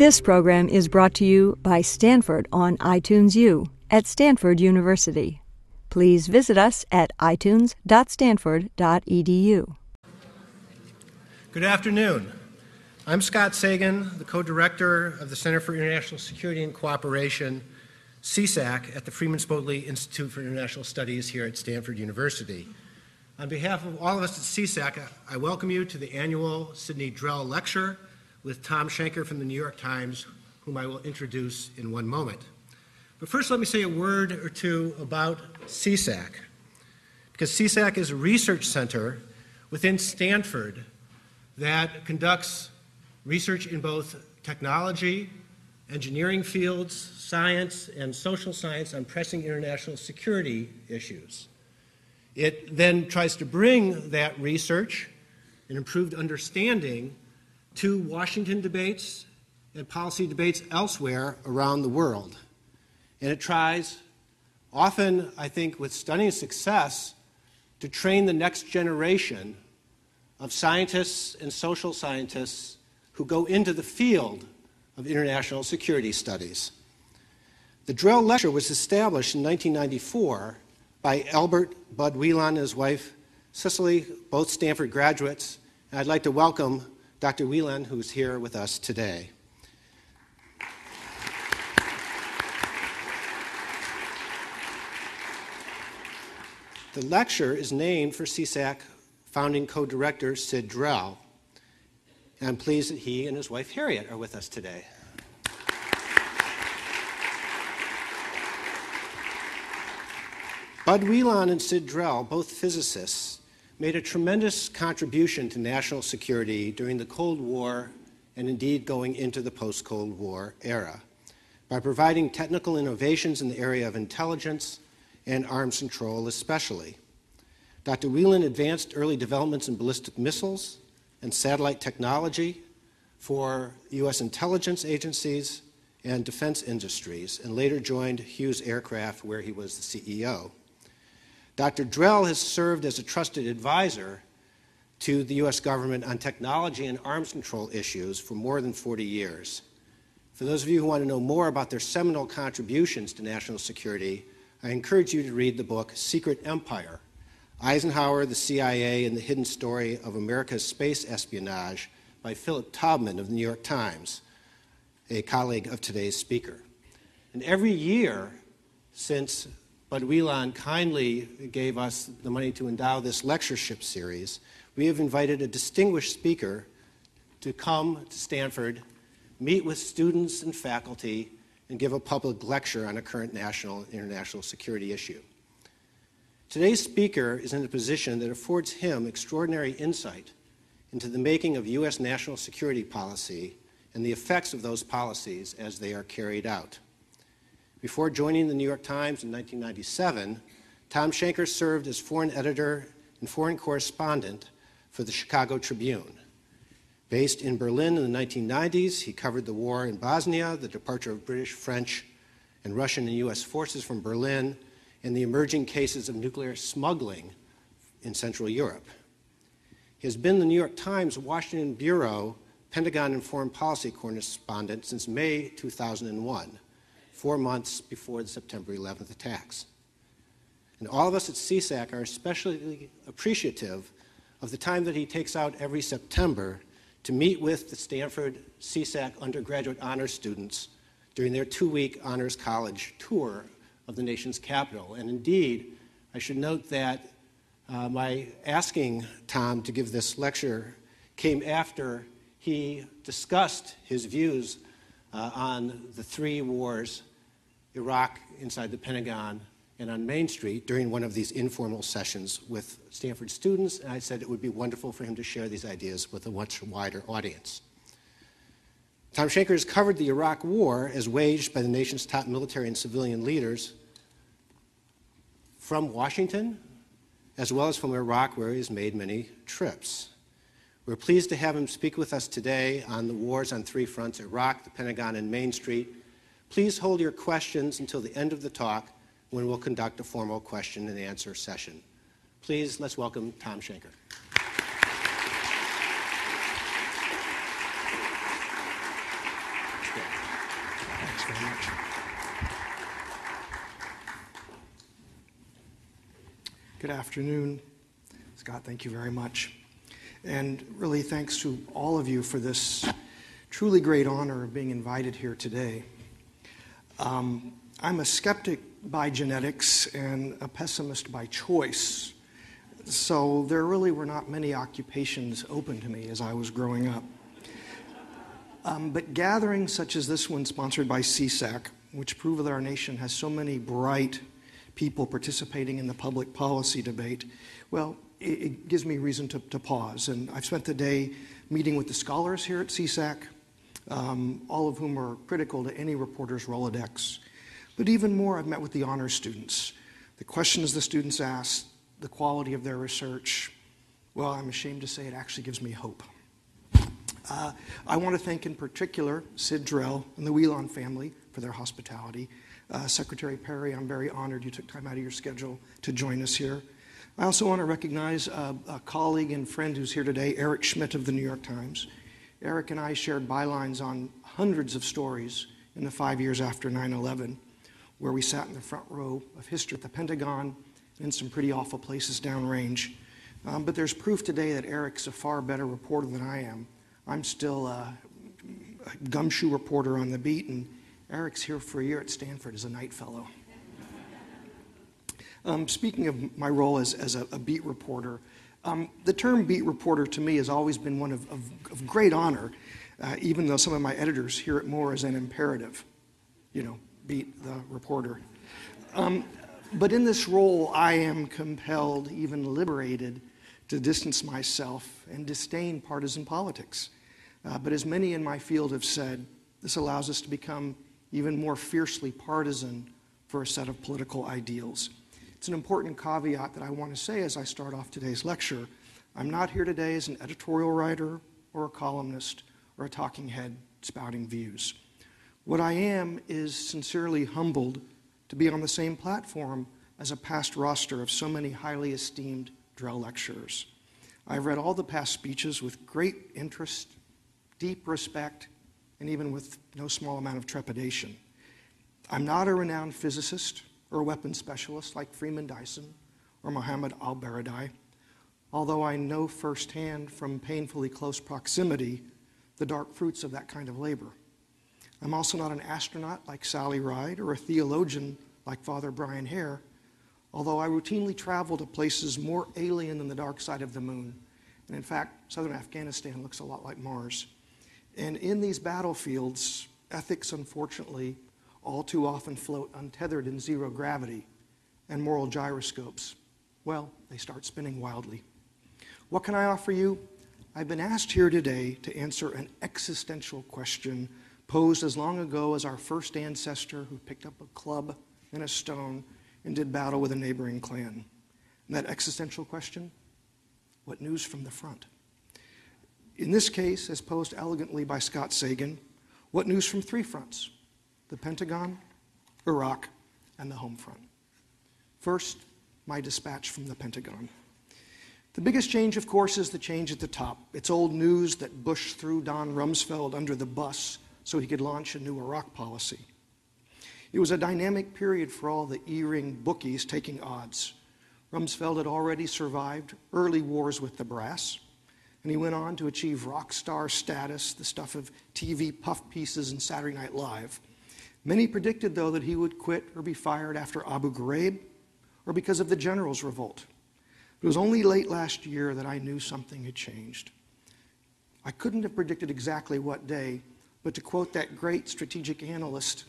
This program is brought to you by Stanford on iTunes U at Stanford University. Please visit us at itunes.stanford.edu. Good afternoon. I'm Scott Sagan, the co director of the Center for International Security and Cooperation, CISAC, at the Freeman Spogli Institute for International Studies here at Stanford University. On behalf of all of us at CISAC, I welcome you to the annual Sidney Drell Lecture with Tom Shanker from the New York Times, whom I will introduce in one moment. But first, let me say a word or two about CISAC, because CISAC is a research center within Stanford that conducts research in both technology, engineering fields, science, and social science on pressing international security issues. It then tries to bring that research and improved understanding to Washington debates and policy debates elsewhere around the world. And it tries, often, I think, with stunning success, to train the next generation of scientists and social scientists who go into the field of international security studies. The Drell Lecture was established in 1994 by Albert Bud Wheelon and his wife Cicely, both Stanford graduates. And I'd like to welcome Dr. Wheelon, who's here with us today. The lecture is named for CISAC founding co director Sid Drell. And I'm pleased that he and his wife Harriet are with us today. Bud Wheelon and Sid Drell, both physicists, made a tremendous contribution to national security during the Cold War and indeed going into the post Cold War era by providing technical innovations in the area of intelligence and arms control, especially. Dr. Wheelon advanced early developments in ballistic missiles and satellite technology for U.S. intelligence agencies and defense industries, and later joined Hughes Aircraft, where he was the CEO. Dr. Drell has served as a trusted advisor to the U.S. government on technology and arms control issues for more than 40 years. For those of you who want to know more about their seminal contributions to national security, I encourage you to read the book Secret Empire Eisenhower, the CIA, and the Hidden Story of America's Space Espionage by Philip Taubman of the New York Times, a colleague of today's speaker. And every year since Bud Wheelon kindly gave us the money to endow this lectureship series, we have invited a distinguished speaker to come to Stanford, meet with students and faculty, and give a public lecture on a current national and international security issue. Today's speaker is in a position that affords him extraordinary insight into the making of U.S. national security policy and the effects of those policies as they are carried out. Before joining the New York Times in 1997, Tom Shanker served as foreign editor and foreign correspondent for the Chicago Tribune. Based in Berlin in the 1990s, he covered the war in Bosnia, the departure of British, French, and Russian and U.S. forces from Berlin, and the emerging cases of nuclear smuggling in Central Europe. He has been the New York Times Washington Bureau Pentagon and Foreign Policy correspondent since May 2001, four months before the September 11th attacks. And all of us at CISAC are especially appreciative of the time that he takes out every September to meet with the Stanford CISAC undergraduate honors students during their two week honors college tour of the nation's capital. And indeed, I should note that uh, my asking Tom to give this lecture came after he discussed his views uh, on the three wars Iraq inside the Pentagon and on Main Street during one of these informal sessions with Stanford students, and I said it would be wonderful for him to share these ideas with a much wider audience. Tom Shanker has covered the Iraq War as waged by the nation's top military and civilian leaders from Washington as well as from Iraq, where he has made many trips. We're pleased to have him speak with us today on the wars on three fronts Iraq, the Pentagon, and Main Street. Please hold your questions until the end of the talk when we'll conduct a formal question and answer session. Please, let's welcome Tom Shanker. Thanks very much. Good afternoon. Scott, thank you very much. And really, thanks to all of you for this truly great honor of being invited here today. Um, I'm a skeptic by genetics and a pessimist by choice. So there really were not many occupations open to me as I was growing up. Um, but gatherings such as this one, sponsored by CISAC, which prove that our nation has so many bright people participating in the public policy debate, well, it, it gives me reason to, to, pause. And I've spent the day meeting with the scholars here at CISAC, um, all of whom are critical to any reporter's Rolodex. But even more, I've met with the honor students. The questions the students ask, the quality of their research, well, I'm ashamed to say it actually gives me hope. Uh, I want to thank in particular Sid Drell and the Wheelon family for their hospitality. Uh, Secretary Perry, I'm very honored you took time out of your schedule to join us here. I also want to recognize a, a colleague and friend who's here today, Eric Schmitt of the New York Times. Eric and I shared bylines on hundreds of stories in the five years after 9 11, where we sat in the front row of history at the Pentagon and some pretty awful places downrange. Um, but there's proof today that Eric's a far better reporter than I am. I'm still a, a gumshoe reporter on the beat, and Eric's here for a year at Stanford as a Knight fellow. Um, speaking of my role as, as a, a beat reporter, um, the term beat reporter to me has always been one of, of, of great honor, uh, even though some of my editors hear it more as an imperative. You know, beat the reporter. Um, but in this role, I am compelled, even liberated, to distance myself and disdain partisan politics. Uh, but as many in my field have said, this allows us to become even more fiercely partisan for a set of political ideals. It's an important caveat that I want to say as I start off today's lecture. I'm not here today as an editorial writer or a columnist or a talking head spouting views. What I am is sincerely humbled to be on the same platform as a past roster of so many highly esteemed Drell lecturers. I've read all the past speeches with great interest deep respect, and even with no small amount of trepidation. I'm not a renowned physicist or weapons specialists like Freeman Dyson or Mohammed ElBaradei, although I know firsthand from painfully close proximity the dark fruits of that kind of labor. I'm also not an astronaut like Sally Ride or a theologian like Father Bryan Hehir, although I routinely travel to places more alien than the dark side of the moon. And in fact, southern Afghanistan looks a lot like Mars. And in these battlefields, ethics, unfortunately, all too often float untethered in zero gravity, and moral gyroscopes, well, they start spinning wildly. What can I offer you? I've been asked here today to answer an existential question posed as long ago as our first ancestor who picked up a club and a stone and did battle with a neighboring clan. And that existential question what news from the front? In this case, as posed elegantly by Scott Sagan, what news from three fronts the Pentagon, Iraq, and the home front? First, my dispatch from the Pentagon. The biggest change, of course, is the change at the top. It's old news that Bush threw Don Rumsfeld under the bus so he could launch a new Iraq policy. It was a dynamic period for all the E ring bookies taking odds. Rumsfeld had already survived early wars with the brass and he went on to achieve rock star status, the stuff of TV puff pieces and Saturday Night Live. Many predicted, though, that he would quit or be fired after Abu Ghraib or because of the generals' revolt. It was only late last year that I knew something had changed. I couldn't have predicted exactly what day, but to quote that great strategic analyst,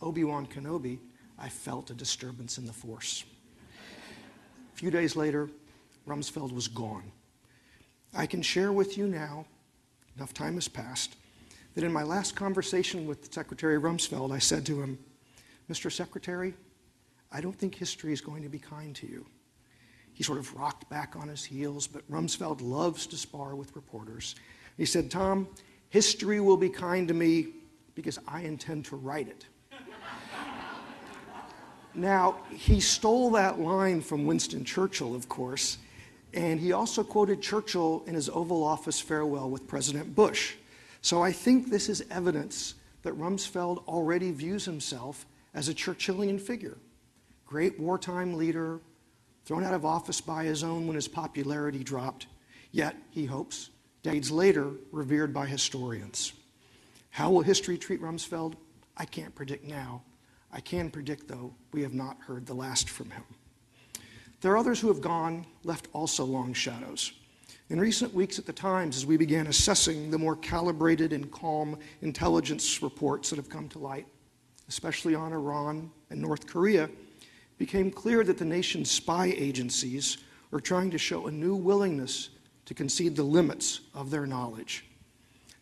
Obi Wan Kenobi, I felt a disturbance in the force. A few days later, Rumsfeld was gone. I can share with you now, enough time has passed, that in my last conversation with Secretary Rumsfeld, I said to him, Mr. Secretary, I don't think history is going to be kind to you. He sort of rocked back on his heels, but Rumsfeld loves to spar with reporters. He said, Tom, history will be kind to me because I intend to write it. now, he stole that line from Winston Churchill, of course, and he also quoted Churchill in his Oval Office farewell with President Bush. So I think this is evidence that Rumsfeld already views himself as a Churchillian figure. Great wartime leader, thrown out of office by his own when his popularity dropped, yet, he hopes, decades later, revered by historians. How will history treat Rumsfeld? I can't predict now. I can predict, though, we have not heard the last from him. There are others who have gone, left also long shadows. In recent weeks at the Times, as we began assessing the more calibrated and calm intelligence reports that have come to light, especially on Iran and North Korea, it became clear that the nation's spy agencies are trying to show a new willingness to concede the limits of their knowledge.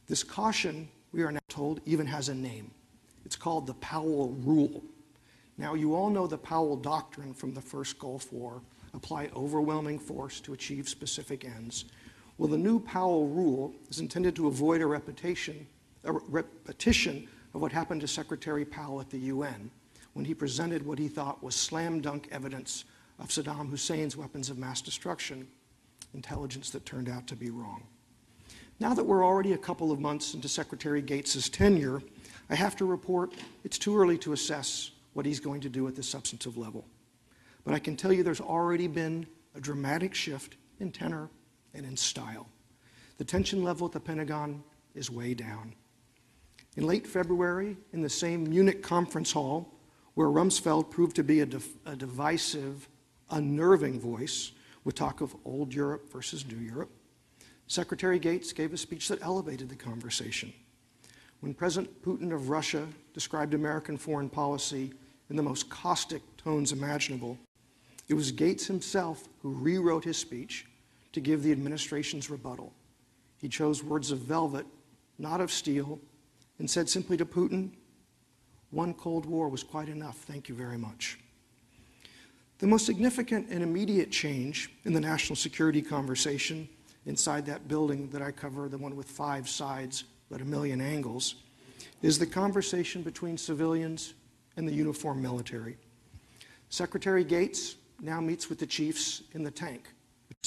This caution, we are now told, even has a name. It's called the Powell Rule. Now, you all know the Powell Doctrine from the first Gulf War apply overwhelming force to achieve specific ends. Well, the new Powell Rule is intended to avoid a repetition, a repetition of what happened to Secretary Powell at the UN when he presented what he thought was slam dunk evidence of Saddam Hussein's weapons of mass destruction, intelligence that turned out to be wrong. Now that we're already a couple of months into Secretary Gates's tenure, I have to report it's too early to assess what he's going to do at the substantive level. But I can tell you there's already been a dramatic shift in tenor and in style. The tension level at the Pentagon is way down. In late February, in the same Munich conference hall where Rumsfeld proved to be a, a divisive, unnerving voice with talk of old Europe versus new Europe, Secretary Gates gave a speech that elevated the conversation. When President Putin of Russia described American foreign policy in the most caustic tones imaginable, it was Gates himself who rewrote his speech to give the administration's rebuttal. He chose words of velvet, not of steel, and said simply to Putin, One Cold War was quite enough. Thank you very much. The most significant and immediate change in the national security conversation inside that building that I cover, the one with five sides but a million angles, is the conversation between civilians and the uniformed military. Secretary Gates now meets with the chiefs in the tank.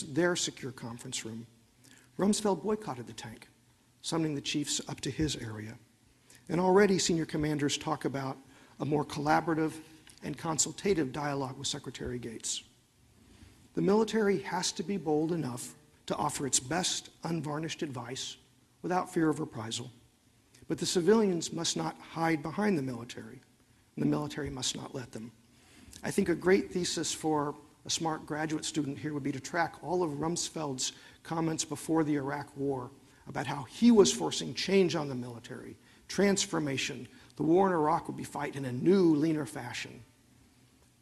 Their secure conference room. Rumsfeld boycotted the tank, summoning the chiefs up to his area. And already senior commanders talk about a more collaborative and consultative dialogue with Secretary Gates. The military has to be bold enough to offer its best unvarnished advice without fear of reprisal. But the civilians must not hide behind the military, and the military must not let them. I think a great thesis for a smart graduate student here would be to track all of Rumsfeld's comments before the Iraq War about how he was forcing change on the military, transformation. The war in Iraq would be fought in a new, leaner fashion.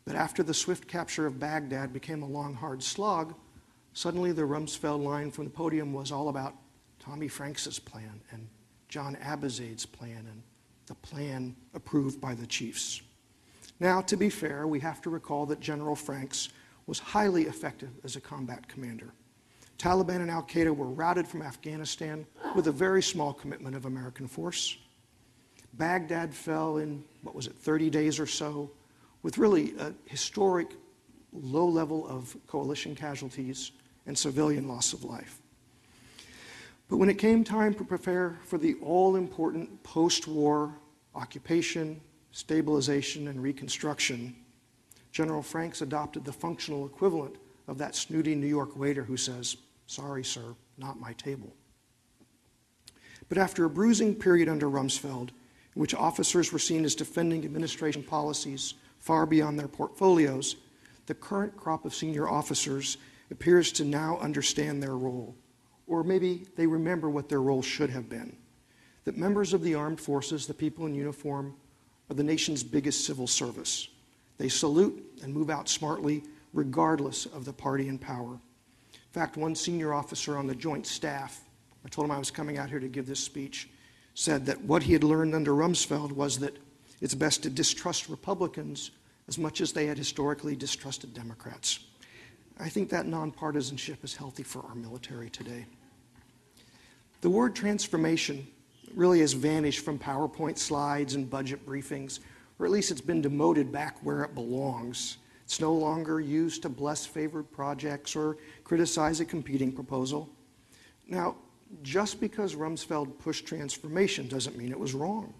But after the swift capture of Baghdad became a long, hard slog, suddenly the Rumsfeld line from the podium was all about Tommy Franks' plan and John Abizaid's plan and the plan approved by the chiefs. Now, to be fair, we have to recall that General Franks was highly effective as a combat commander. Taliban and Al Qaeda were routed from Afghanistan with a very small commitment of American force. Baghdad fell in, what was it, 30 days or so, with really a historic low level of coalition casualties and civilian loss of life. But when it came time to prepare for the all important post war occupation, stabilization, and reconstruction, General Franks adopted the functional equivalent of that snooty New York waiter who says, Sorry, sir, not my table. But after a bruising period under Rumsfeld, in which officers were seen as defending administration policies far beyond their portfolios, the current crop of senior officers appears to now understand their role or maybe they remember what their role should have been. That members of the armed forces, the people in uniform, are the nation's biggest civil service. They salute and move out smartly, regardless of the party in power. In fact, one senior officer on the Joint Staff, I told him I was coming out here to give this speech, said that what he had learned under Rumsfeld was that it's best to distrust Republicans as much as they had historically distrusted Democrats. I think that nonpartisanship is healthy for our military today. The word transformation really has vanished from PowerPoint slides and budget briefings, or at least it's been demoted back where it belongs. It's no longer used to bless favored projects or criticize a competing proposal. Now, just because Rumsfeld pushed transformation doesn't mean it was wrong.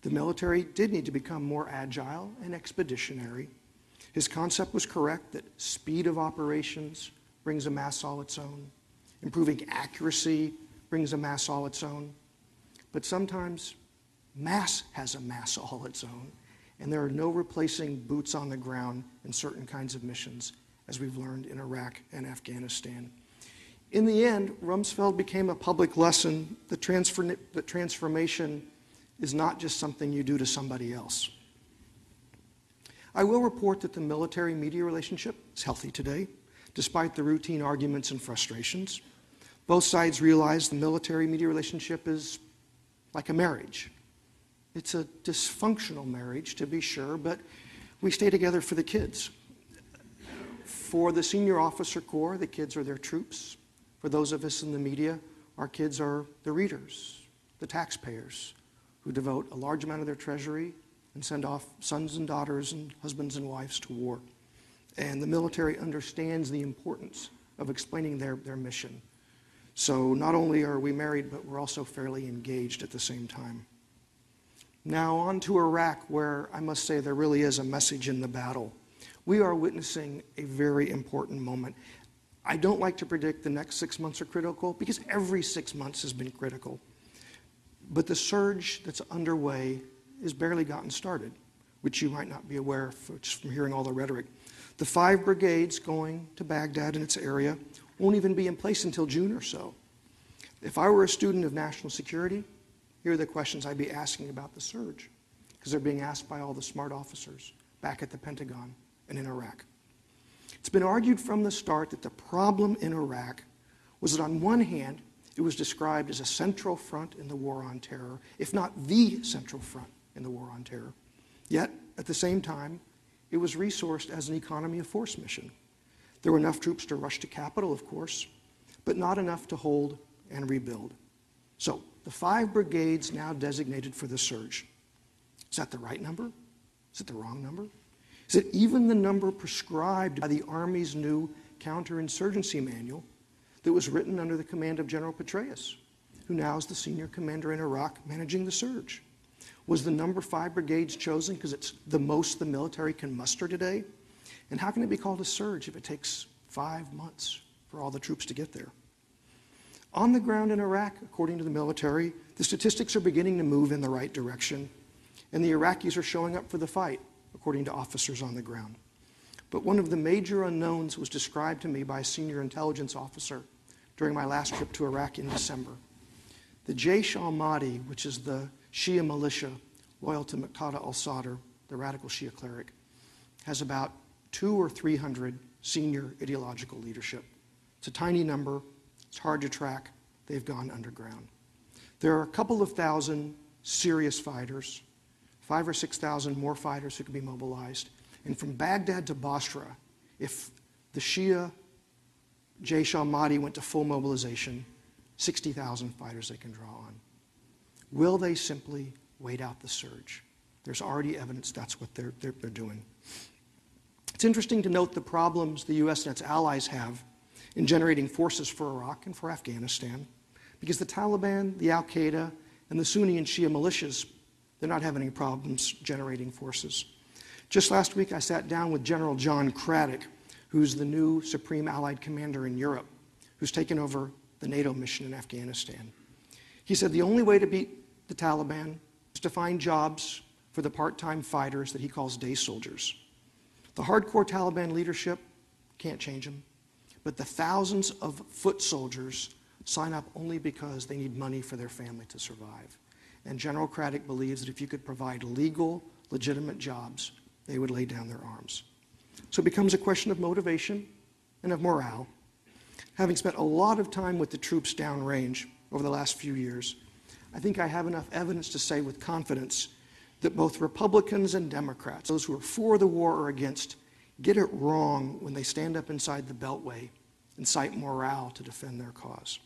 The military did need to become more agile and expeditionary. His concept was correct that speed of operations brings a mass all its own, improving accuracy brings a mass all its own. But sometimes mass has a mass all its own, and there are no replacing boots on the ground in certain kinds of missions, as we've learned in Iraq and Afghanistan. In the end, Rumsfeld became a public lesson that, transfer, that transformation is not just something you do to somebody else. I will report that the military media relationship is healthy today, despite the routine arguments and frustrations. Both sides realize the military media relationship is like a marriage. It's a dysfunctional marriage, to be sure, but we stay together for the kids. For the senior officer corps, the kids are their troops. For those of us in the media, our kids are the readers, the taxpayers, who devote a large amount of their treasury and send off sons and daughters and husbands and wives to war. And the military understands the importance of explaining their, their mission. So not only are we married, but we're also fairly engaged at the same time. Now, on to Iraq, where I must say there really is a message in the battle. We are witnessing a very important moment. I don't like to predict the next six months are critical because every six months has been critical. But the surge that's underway has barely gotten started, which you might not be aware of just from hearing all the rhetoric. The five brigades going to Baghdad and its area won't even be in place until June or so. If I were a student of national security, here are the questions I'd be asking about the surge, because they're being asked by all the smart officers back at the Pentagon and in Iraq. It's been argued from the start that the problem in Iraq was that, on one hand, it was described as a central front in the war on terror, if not the central front in the war on terror. Yet, at the same time, it was resourced as an economy of force mission. There were enough troops to rush to capital, of course, but not enough to hold and rebuild. So, the five brigades now designated for the surge. Is that the right number? Is it the wrong number? is it even the number prescribed by the Army's new counterinsurgency manual that was written under the command of General Petraeus, who now is the senior commander in Iraq managing the surge. Was the number five brigades chosen because it's the most the military can muster today? And how can it be called a surge if it takes five months for all the troops to get there? On the ground in Iraq, according to the military, the statistics are beginning to move in the right direction, and the Iraqis are showing up for the fight according to officers on the ground. But one of the major unknowns was described to me by a senior intelligence officer during my last trip to Iraq in December. The Jaish al Mahdi, which is the Shia militia loyal to Muqtada al Sadr, the radical Shia cleric, has about two or three hundred senior ideological leadership. It's a tiny number, it's hard to track, they've gone underground. There are a couple of thousand serious fighters five or 6,000 more fighters who could be mobilized. And from Baghdad to Basra, if the Shia Jaish al Mahdi went to full mobilization, 60,000 fighters they can draw on. Will they simply wait out the surge? There's already evidence that's what they're, they're, they're doing. It's interesting to note the problems the U.S. and its allies have in generating forces for Iraq and for Afghanistan, because the Taliban, the Al Qaeda, and the Sunni and Shia militias they're not having any problems generating forces. Just last week, I sat down with General John Craddock, who's the new Supreme Allied Commander in Europe, who's taken over the NATO mission in Afghanistan. He said the only way to beat the Taliban is to find jobs for the part time fighters that he calls day soldiers. The hardcore Taliban leadership can't change them, but the thousands of foot soldiers sign up only because they need money for their family to survive. And General Craddock believes that if you could provide legal, legitimate jobs, they would lay down their arms. So it becomes a question of motivation and of morale. Having spent a lot of time with the troops downrange over the last few years, I think I have enough evidence to say with confidence that both Republicans and Democrats, those who are for the war or against, get it wrong when they stand up inside the Beltway and cite morale to defend their cause.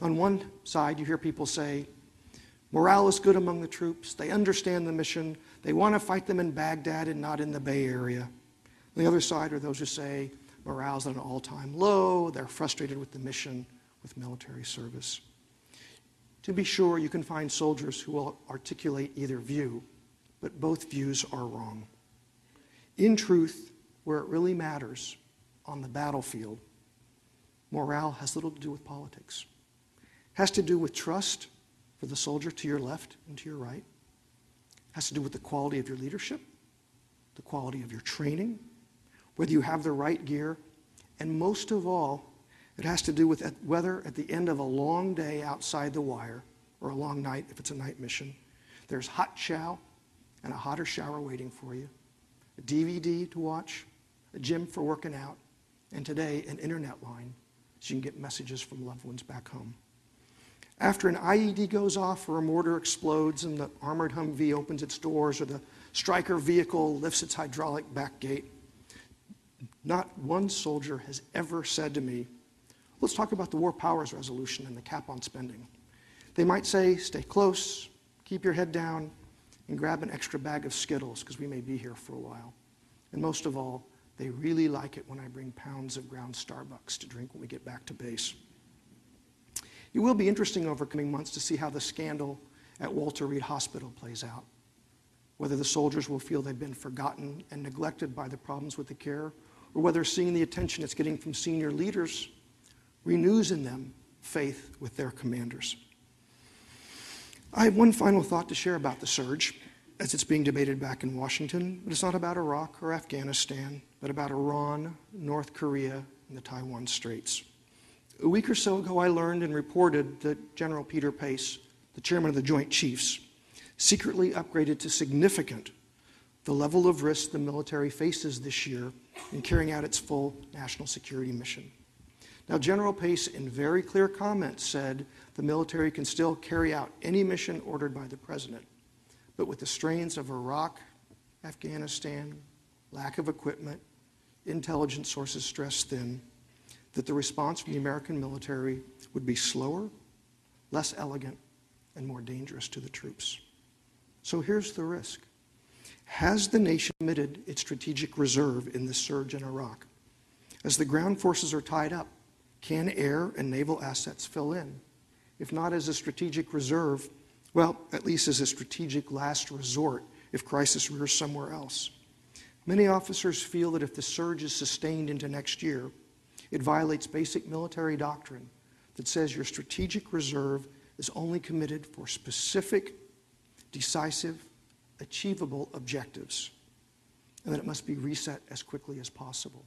On one side, you hear people say, Morale is good among the troops. They understand the mission. They want to fight them in Baghdad and not in the Bay Area. On the other side are those who say morale's at an all time low. They're frustrated with the mission, with military service. To be sure, you can find soldiers who will articulate either view, but both views are wrong. In truth, where it really matters, on the battlefield, morale has little to do with politics. It has to do with trust for the soldier to your left and to your right. It has to do with the quality of your leadership, the quality of your training, whether you have the right gear, and most of all, it has to do with whether at the end of a long day outside the wire, or a long night if it's a night mission, there's hot chow and a hotter shower waiting for you, a DVD to watch, a gym for working out, and today an internet line so you can get messages from loved ones back home. After an IED goes off or a mortar explodes and the armored Humvee opens its doors or the Stryker vehicle lifts its hydraulic back gate, not one soldier has ever said to me, Let's talk about the War Powers Resolution and the cap on spending. They might say, Stay close, keep your head down, and grab an extra bag of Skittles because we may be here for a while. And most of all, they really like it when I bring pounds of ground Starbucks to drink when we get back to base. It will be interesting over coming months to see how the scandal at Walter Reed Hospital plays out. Whether the soldiers will feel they've been forgotten and neglected by the problems with the care, or whether seeing the attention it's getting from senior leaders renews in them faith with their commanders. I have one final thought to share about the surge as it's being debated back in Washington, but it's not about Iraq or Afghanistan, but about Iran, North Korea, and the Taiwan Straits. A week or so ago, I learned and reported that General Peter Pace, the chairman of the Joint Chiefs, secretly upgraded to significant the level of risk the military faces this year in carrying out its full national security mission. Now, General Pace, in very clear comments, said the military can still carry out any mission ordered by the president. But with the strains of Iraq, Afghanistan, lack of equipment, intelligence sources stressed then that the response from the American military would be slower, less elegant, and more dangerous to the troops. So here's the risk. Has the nation committed its strategic reserve in the surge in Iraq? As the ground forces are tied up, can air and naval assets fill in? If not as a strategic reserve, well, at least as a strategic last resort if crisis rears somewhere else. Many officers feel that if the surge is sustained into next year, it violates basic military doctrine that says your strategic reserve is only committed for specific, decisive, achievable objectives, and that it must be reset as quickly as possible.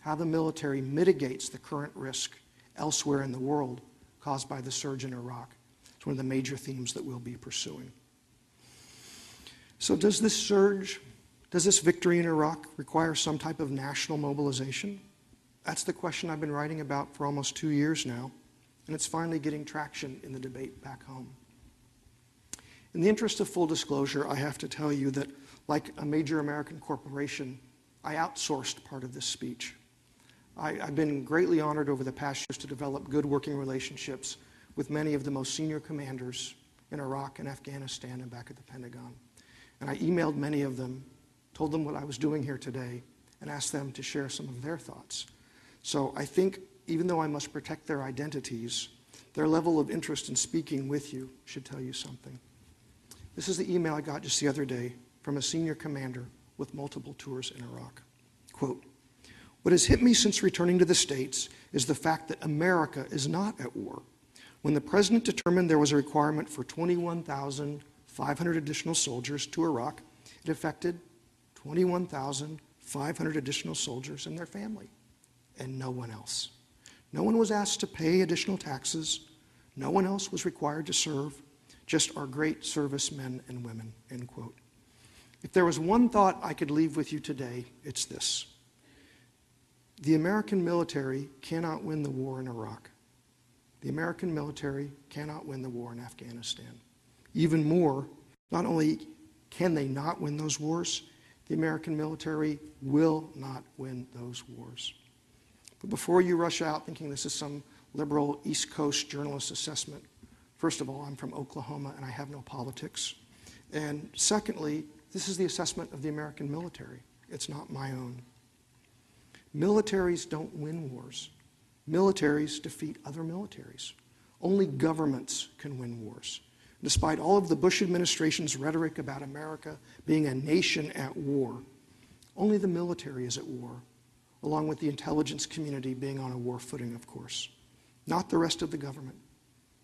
How the military mitigates the current risk elsewhere in the world caused by the surge in Iraq is one of the major themes that we'll be pursuing. So, does this surge, does this victory in Iraq require some type of national mobilization? That's the question I've been writing about for almost two years now, and it's finally getting traction in the debate back home. In the interest of full disclosure, I have to tell you that, like a major American corporation, I outsourced part of this speech. I, have been greatly honored over the past years to develop good working relationships with many of the most senior commanders in Iraq and Afghanistan and back at the Pentagon. And I emailed many of them, told them what I was doing here today, and asked them to share some of their thoughts. So I think even though I must protect their identities, their level of interest in speaking with you should tell you something. This is the email I got just the other day from a senior commander with multiple tours in Iraq. Quote, what has hit me since returning to the States is the fact that America is not at war. When the president determined there was a requirement for 21,500 additional soldiers to Iraq, it affected 21,500 additional soldiers and their family, and no one else. No one was asked to pay additional taxes. No one else was required to serve, just our great servicemen and women, end quote. If there was one thought I could leave with you today, it's this. The American military cannot win the war in Iraq. The American military cannot win the war in Afghanistan. Even more, not only can they not win those wars, the American military will not win those wars. But before you rush out thinking this is some liberal East Coast journalist assessment, first of all, I'm from Oklahoma and I have no politics. And secondly, this is the assessment of the American military. It's not my own. Militaries don't win wars. Militaries defeat other militaries. Only governments can win wars. Despite all of the Bush administration's rhetoric about America being a nation at war, Only the military is at war, along with the intelligence community being on a war footing, of course, not the rest of the government.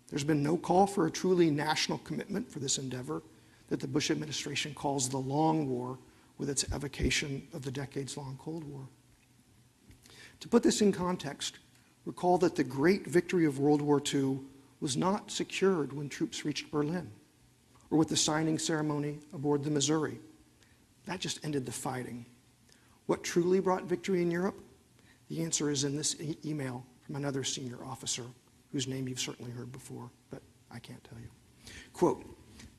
There's been no call for a truly national commitment for this endeavor that the Bush administration calls the long war with its evocation of the decades long Cold War. To put this in context, recall that the great victory of World War II was not secured when troops reached Berlin or with the signing ceremony aboard the Missouri. That just ended the fighting. What truly brought victory in Europe? The answer is in this e- email from another senior officer whose name you've certainly heard before, but I can't tell you. Quote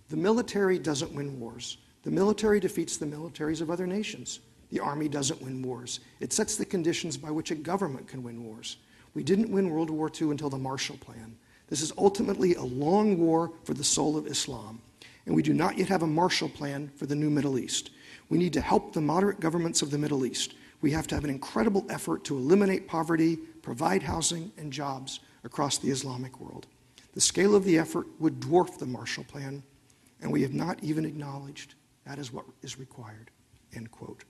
The military doesn't win wars. The military defeats the militaries of other nations. The army doesn't win wars. It sets the conditions by which a government can win wars. We didn't win World War II until the Marshall Plan. This is ultimately a long war for the soul of Islam, and we do not yet have a Marshall Plan for the new Middle East. We need to help the moderate governments of the Middle East. We have to have an incredible effort to eliminate poverty, provide housing and jobs across the Islamic world. The scale of the effort would dwarf the Marshall Plan, and we have not even acknowledged that is what is required. End quote.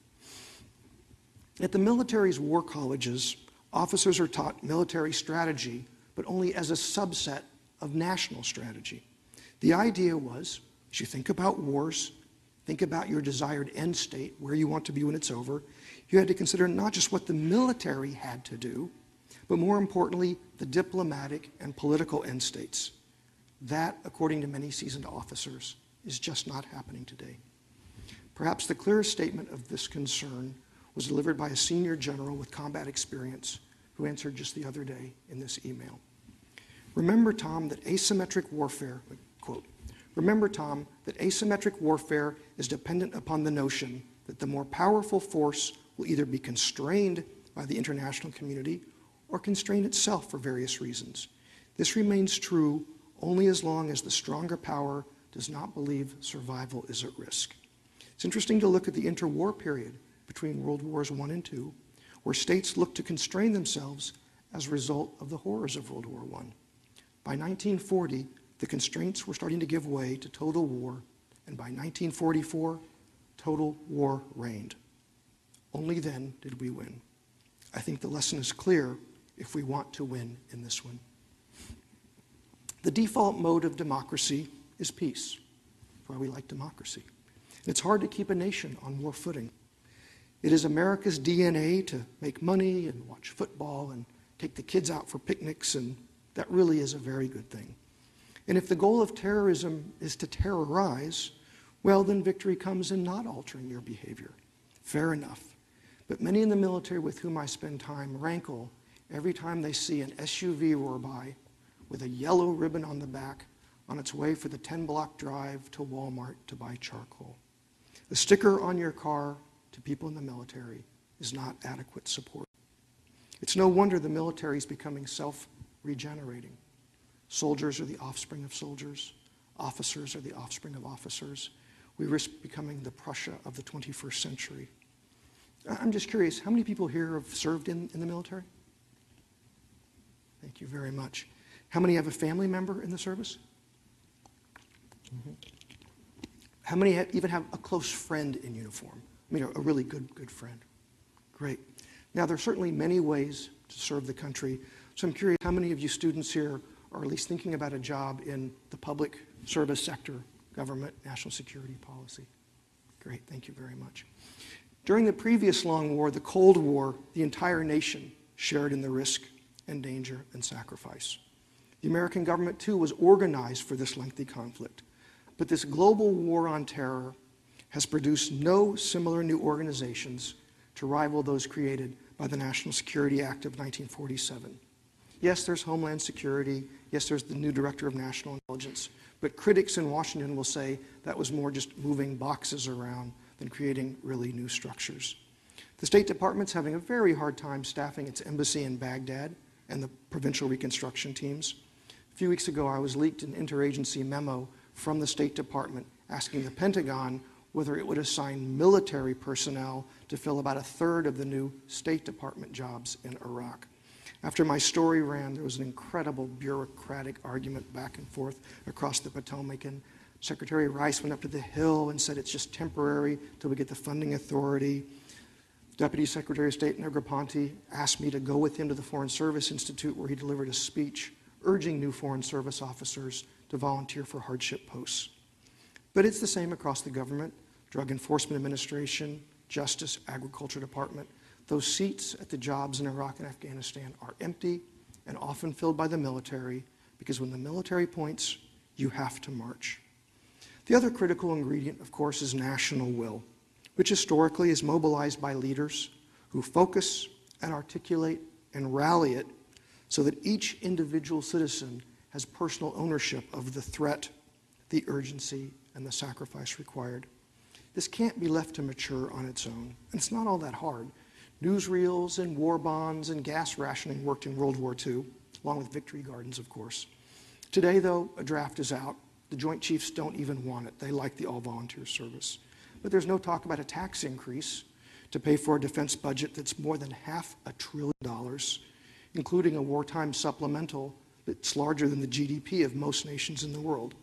At the military's war colleges, officers are taught military strategy, but only as a subset of national strategy. The idea was as you think about wars, think about your desired end state, where you want to be when it's over, you had to consider not just what the military had to do, but more importantly, the diplomatic and political end states. That, according to many seasoned officers, is just not happening today. Perhaps the clearest statement of this concern was delivered by a senior general with combat experience who answered just the other day in this email. Remember, Tom, that asymmetric warfare, quote, remember, Tom, that asymmetric warfare is dependent upon the notion that the more powerful force will either be constrained by the international community or constrain itself for various reasons. This remains true only as long as the stronger power does not believe survival is at risk. It's interesting to look at the interwar period between World Wars I and II, where states looked to constrain themselves as a result of the horrors of World War I. By 1940, the constraints were starting to give way to total war, and by 1944, total war reigned. Only then did we win. I think the lesson is clear if we want to win in this one. The default mode of democracy is peace. That's why we like democracy. It's hard to keep a nation on war footing. It is America's DNA to make money and watch football and take the kids out for picnics, and that really is a very good thing. And if the goal of terrorism is to terrorize, well, then victory comes in not altering your behavior. Fair enough. But many in the military with whom I spend time rankle every time they see an SUV roar by with a yellow ribbon on the back on its way for the 10 block drive to Walmart to buy charcoal. The sticker on your car to people in the military is not adequate support. It's no wonder the military is becoming self regenerating. Soldiers are the offspring of soldiers, officers are the offspring of officers. We risk becoming the Prussia of the 21st century. I'm just curious how many people here have served in, in the military? Thank you very much. How many have a family member in the service? Mm-hmm. How many have, even have a close friend in uniform? I mean, a, a really good, good friend. Great. Now, there are certainly many ways to serve the country. So I'm curious how many of you students here are at least thinking about a job in the public service sector, government, national security policy? Great, thank you very much. During the previous long war, the Cold War, the entire nation shared in the risk and danger and sacrifice. The American government, too, was organized for this lengthy conflict. But this global war on terror has produced no similar new organizations to rival those created by the National Security Act of 1947. Yes, there's Homeland Security. Yes, there's the new Director of National Intelligence. But critics in Washington will say that was more just moving boxes around than creating really new structures. The State Department's having a very hard time staffing its embassy in Baghdad and the provincial reconstruction teams. A few weeks ago, I was leaked an interagency memo from the State Department asking the Pentagon whether it would assign military personnel to fill about a third of the new State Department jobs in Iraq. After my story ran, there was an incredible bureaucratic argument back and forth across the Potomac, and Secretary Rice went up to the Hill and said it's just temporary till we get the funding authority. Deputy Secretary of State Negroponte asked me to go with him to the Foreign Service Institute where he delivered a speech urging new Foreign Service officers to volunteer for hardship posts. But it's the same across the government Drug Enforcement Administration, Justice, Agriculture Department. Those seats at the jobs in Iraq and Afghanistan are empty and often filled by the military because when the military points, you have to march. The other critical ingredient, of course, is national will, which historically is mobilized by leaders who focus and articulate and rally it so that each individual citizen has personal ownership of the threat, the urgency, and the sacrifice required. This can't be left to mature on its own, and it's not all that hard. Newsreels and war bonds and gas rationing worked in World War II, along with victory gardens, of course. Today, though, a draft is out. The Joint Chiefs don't even want it. They like the all volunteer service. But there's no talk about a tax increase to pay for a defense budget that's more than half a trillion dollars, including a wartime supplemental that's larger than the GDP of most nations in the world.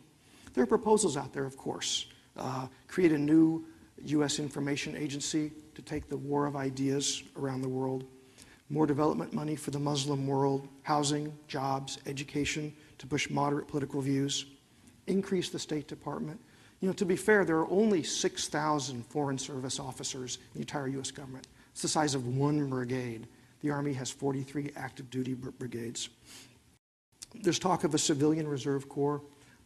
There are proposals out there, of course. Uh, create a new U.S. information agency to take the war of ideas around the world, more development money for the Muslim world, housing, jobs, education to push moderate political views, increase the State Department. You know, to be fair, there are only 6,000 Foreign Service officers in the entire U.S. government. It's the size of one brigade. The Army has 43 active duty brigades. There's talk of a civilian reserve corps.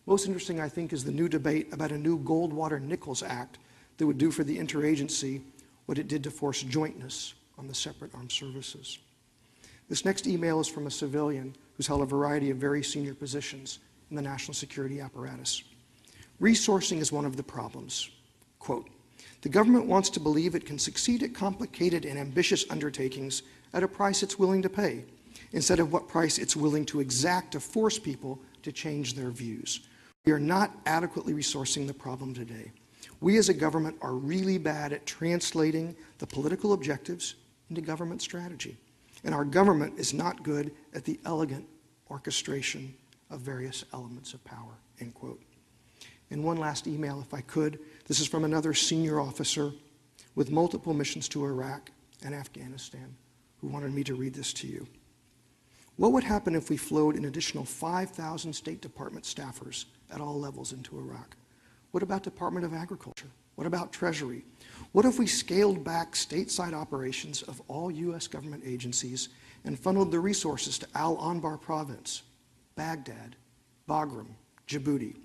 Most interesting, I think, is the new debate about a new Goldwater Nichols Act that would do for the interagency what it did to force jointness on the separate armed services. This next email is from a civilian who's held a variety of very senior positions in the national security apparatus. Resourcing is one of the problems. Quote, the government wants to believe it can succeed at complicated and ambitious undertakings at a price it's willing to pay, instead of what price it's willing to exact to force people to change their views. We are not adequately resourcing the problem today. We as a government are really bad at translating the political objectives into government strategy. And our government is not good at the elegant orchestration of various elements of power, end quote. And one last email, if I could. This is from another senior officer with multiple missions to Iraq and Afghanistan who wanted me to read this to you. What would happen if we flowed an additional 5,000 State Department staffers at all levels into Iraq? What about Department of Agriculture? What about Treasury? What if we scaled back stateside operations of all U.S. government agencies and funneled the resources to Al Anbar province, Baghdad, Bagram, Djibouti?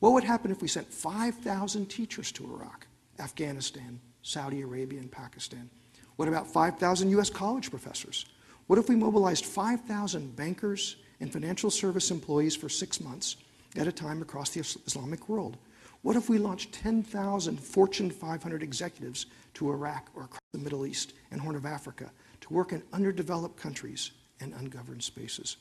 What would happen if we sent 5,000 teachers to Iraq, Afghanistan, Saudi Arabia, and Pakistan? What about 5,000 U.S. college professors? What if we mobilized 5,000 bankers and financial service employees for six months at a time across the Islamic world? What if we launched 10,000 Fortune 500 executives to Iraq or across the Middle East and Horn of Africa to work in underdeveloped countries and ungoverned spaces?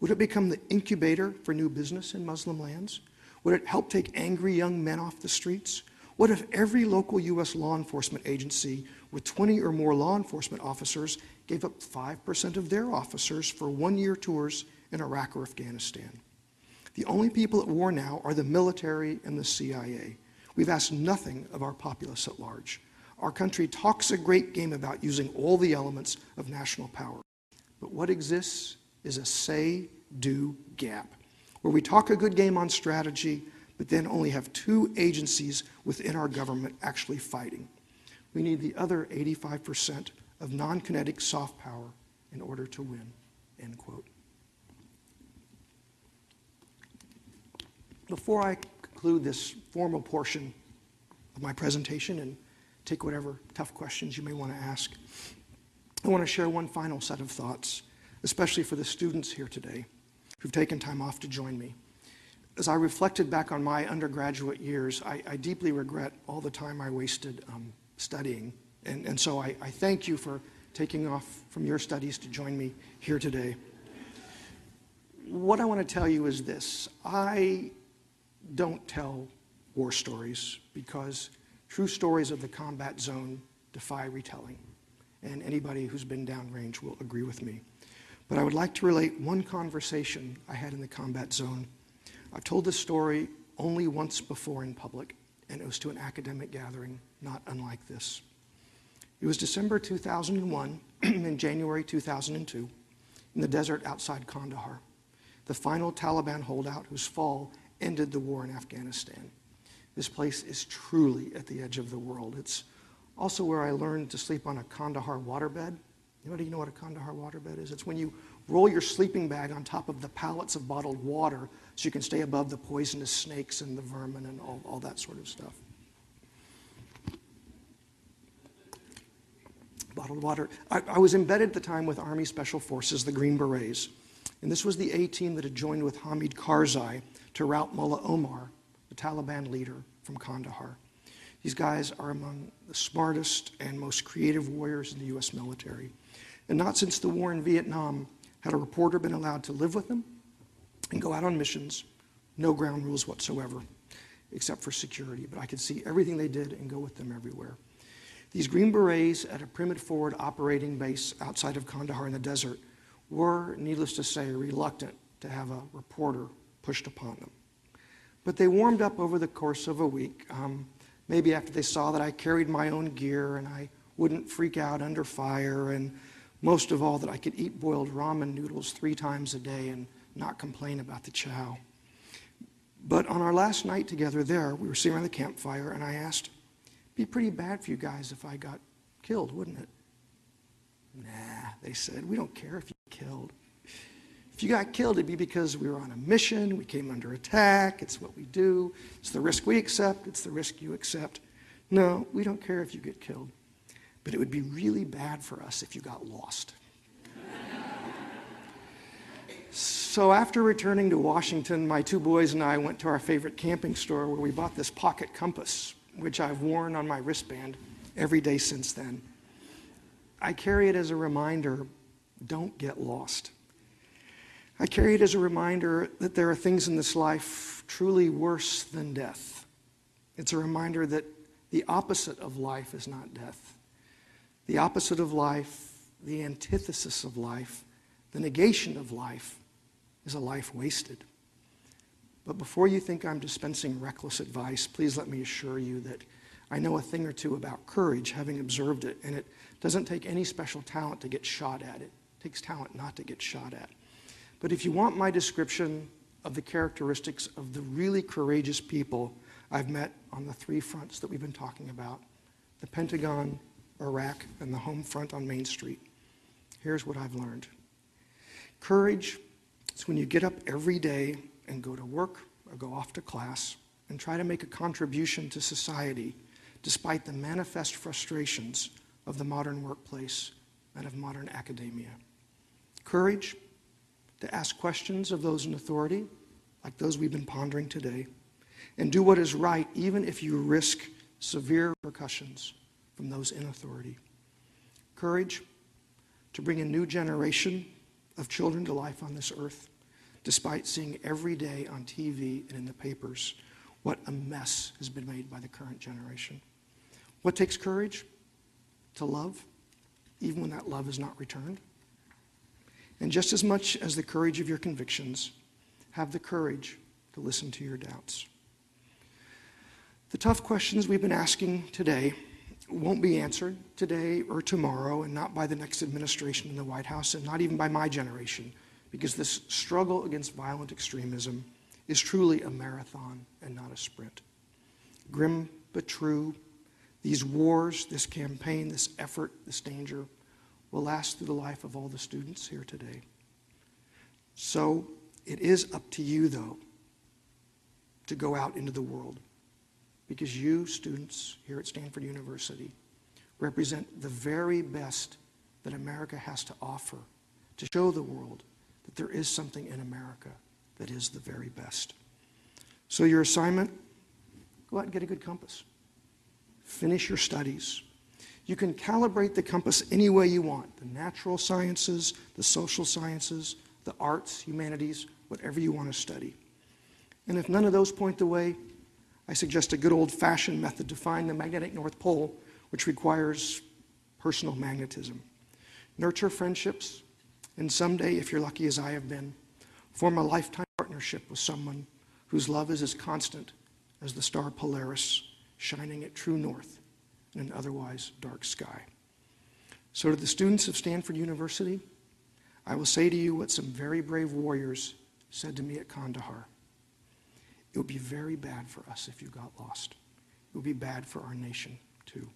Would it become the incubator for new business in Muslim lands? Would it help take angry young men off the streets? What if every local U.S. law enforcement agency with 20 or more law enforcement officers gave up 5% of their officers for one year tours in Iraq or Afghanistan? The only people at war now are the military and the CIA. We've asked nothing of our populace at large. Our country talks a great game about using all the elements of national power. But what exists is a say do gap, where we talk a good game on strategy, but then only have two agencies within our government actually fighting. We need the other 85% of non kinetic soft power in order to win. End quote. Before I conclude this formal portion of my presentation and take whatever tough questions you may want to ask, I want to share one final set of thoughts, especially for the students here today who've taken time off to join me. As I reflected back on my undergraduate years, I, I deeply regret all the time I wasted um, studying. And, and so I, I thank you for taking off from your studies to join me here today. What I want to tell you is this I don't tell war stories because true stories of the combat zone defy retelling. And anybody who's been downrange will agree with me. But I would like to relate one conversation I had in the combat zone. I've told this story only once before in public, and it was to an academic gathering not unlike this. It was December 2001 and January 2002 in the desert outside Kandahar, the final Taliban holdout whose fall ended the war in Afghanistan. This place is truly at the edge of the world. It's also where I learned to sleep on a Kandahar waterbed. Anybody know what a Kandahar waterbed is? It's when you roll your sleeping bag on top of the pallets of bottled water so you can stay above the poisonous snakes and the vermin and all, all that sort of stuff. Bottled water. I, I was embedded at the time with Army Special Forces, the Green Berets. And this was the A team that had joined with Hamid Karzai to rout Mullah Omar, the Taliban leader from Kandahar. These guys are among the smartest and most creative warriors in the U.S. military. And not since the war in Vietnam had a reporter been allowed to live with them and go out on missions, no ground rules whatsoever, except for security. But I could see everything they did and go with them everywhere. These Green Berets at a primitive forward operating base outside of Kandahar in the desert were, needless to say, reluctant to have a reporter pushed upon them. But they warmed up over the course of a week, um, maybe after they saw that I carried my own gear and I wouldn't freak out under fire, and most of all, that I could eat boiled ramen noodles three times a day and not complain about the chow. But on our last night together there, we were sitting around the campfire, and I asked, be pretty bad for you guys if I got killed, wouldn't it? Nah, they said, we don't care if you killed. You got killed, it'd be because we were on a mission, we came under attack, it's what we do, it's the risk we accept, it's the risk you accept. No, we don't care if you get killed. But it would be really bad for us if you got lost. so after returning to Washington, my two boys and I went to our favorite camping store where we bought this pocket compass which I've worn on my wristband every day since then. I carry it as a reminder don't get lost. I carry it as a reminder that there are things in this life truly worse than death. It's a reminder that the opposite of life is not death. The opposite of life, the antithesis of life, the negation of life is a life wasted. But before you think I'm dispensing reckless advice, please let me assure you that I know a thing or two about courage, having observed it, and it doesn't take any special talent to get shot at. It takes talent not to get shot at. But if you want my description of the characteristics of the really courageous people I've met on the three fronts that we've been talking about the Pentagon, Iraq, and the home front on Main Street, here's what I've learned. Courage is when you get up every day and go to work or go off to class and try to make a contribution to society despite the manifest frustrations of the modern workplace and of modern academia. Courage to ask questions of those in authority, like those we've been pondering today, and do what is right even if you risk severe repercussions from those in authority. Courage to bring a new generation of children to life on this earth despite seeing every day on TV and in the papers what a mess has been made by the current generation. What takes courage? To love, even when that love is not returned. And just as much as the courage of your convictions, have the courage to listen to your doubts. The tough questions we've been asking today won't be answered today or tomorrow, and not by the next administration in the White House, and not even by my generation because this struggle against violent extremism is truly a marathon and not a sprint. Grim but true, these wars, this campaign, this effort, this danger will last through the life of all the students here today. So it is up to you, though, to go out into the world because you, students here at Stanford University, represent the very best that America has to offer to show the world that there is something in America that is the very best. So, your assignment go out and get a good compass. Finish your studies. You can calibrate the compass any way you want the natural sciences, the social sciences, the arts, humanities, whatever you want to study. And if none of those point the way, I suggest a good old fashioned method to find the magnetic North Pole, which requires personal magnetism. Nurture friendships, and someday, if you're lucky as I have been, form a lifetime partnership with someone whose love is as constant as the star Polaris shining at true north in an otherwise dark sky. So, to the students of Stanford University, I will say to you what some very brave warriors said to me at Kandahar. It would be very bad for us if you got lost. It would be bad for our nation, too.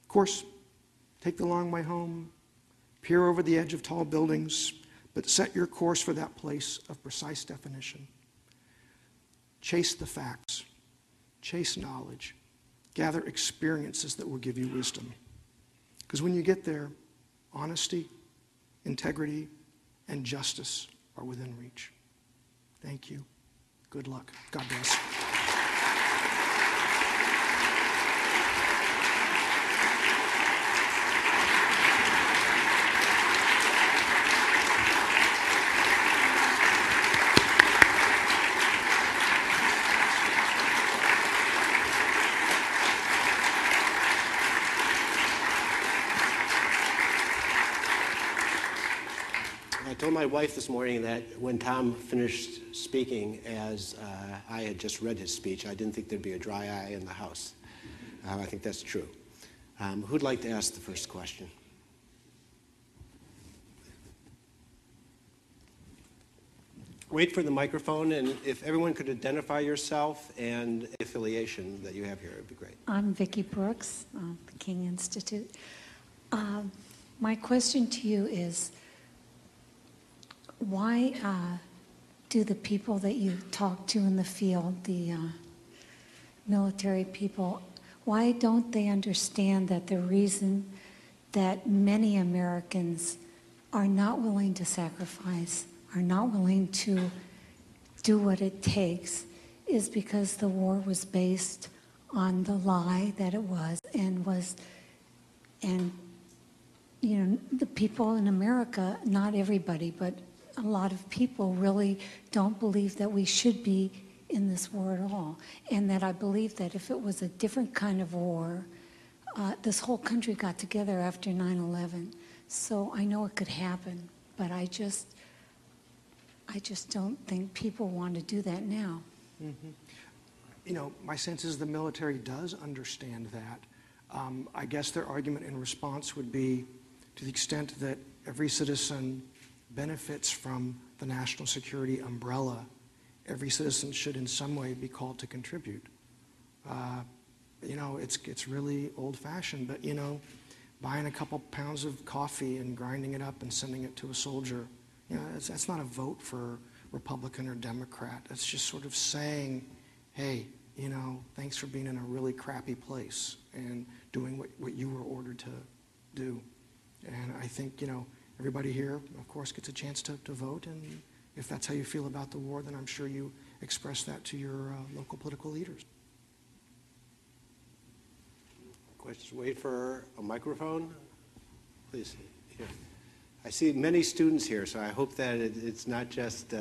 Of course, take the long way home, peer over the edge of tall buildings, but set your course for that place of precise definition. Chase the facts, chase knowledge, gather experiences that will give you wisdom. Because when you get there, honesty, integrity, and justice are within reach. Thank you. Good luck. God bless. I told my wife this morning that when Tom finished speaking, as uh, I had just read his speech, I didn't think there'd be a dry eye in the house. Uh, I think that's true. Um, who'd like to ask the first question? Wait for the microphone, and if everyone could identify yourself and affiliation that you have here, it would be great. I'm Vicki Brooks, uh, the King Institute. Um, my question to you is why uh, do the people that you talk to in the field, the uh, military people, why don't they understand that the reason that many Americans are not willing to sacrifice, are not willing to do what it takes, is because the war was based on the lie that it was and was and you know the people in America not everybody but a lot of people really don't believe that we should be in this war at all and that I believe that if it was a different kind of war uh, this whole country got together after 9-11 so I know it could happen but I just I just don't think people want to do that now. You know, my sense is the military does understand that. Um, I guess their argument in response would be to the extent that every citizen benefits from the national security umbrella, every citizen should in some way be called to contribute. Uh, you know, it's, it's really old fashioned, but you know, buying a couple pounds of coffee and grinding it up and sending it to a soldier, you know, that's, that's not a vote for Republican or Democrat. That's just sort of saying, hey, you know, thanks for being in a really crappy place and doing what, what you were ordered to do. And I think, you know, everybody here, of course, gets a chance to, to vote. And if that's how you feel about the war, then I'm sure you express that to your uh, local political leaders. Questions? Wait for a microphone, please. Here. I see many students here, so I hope that it, it's not just uh,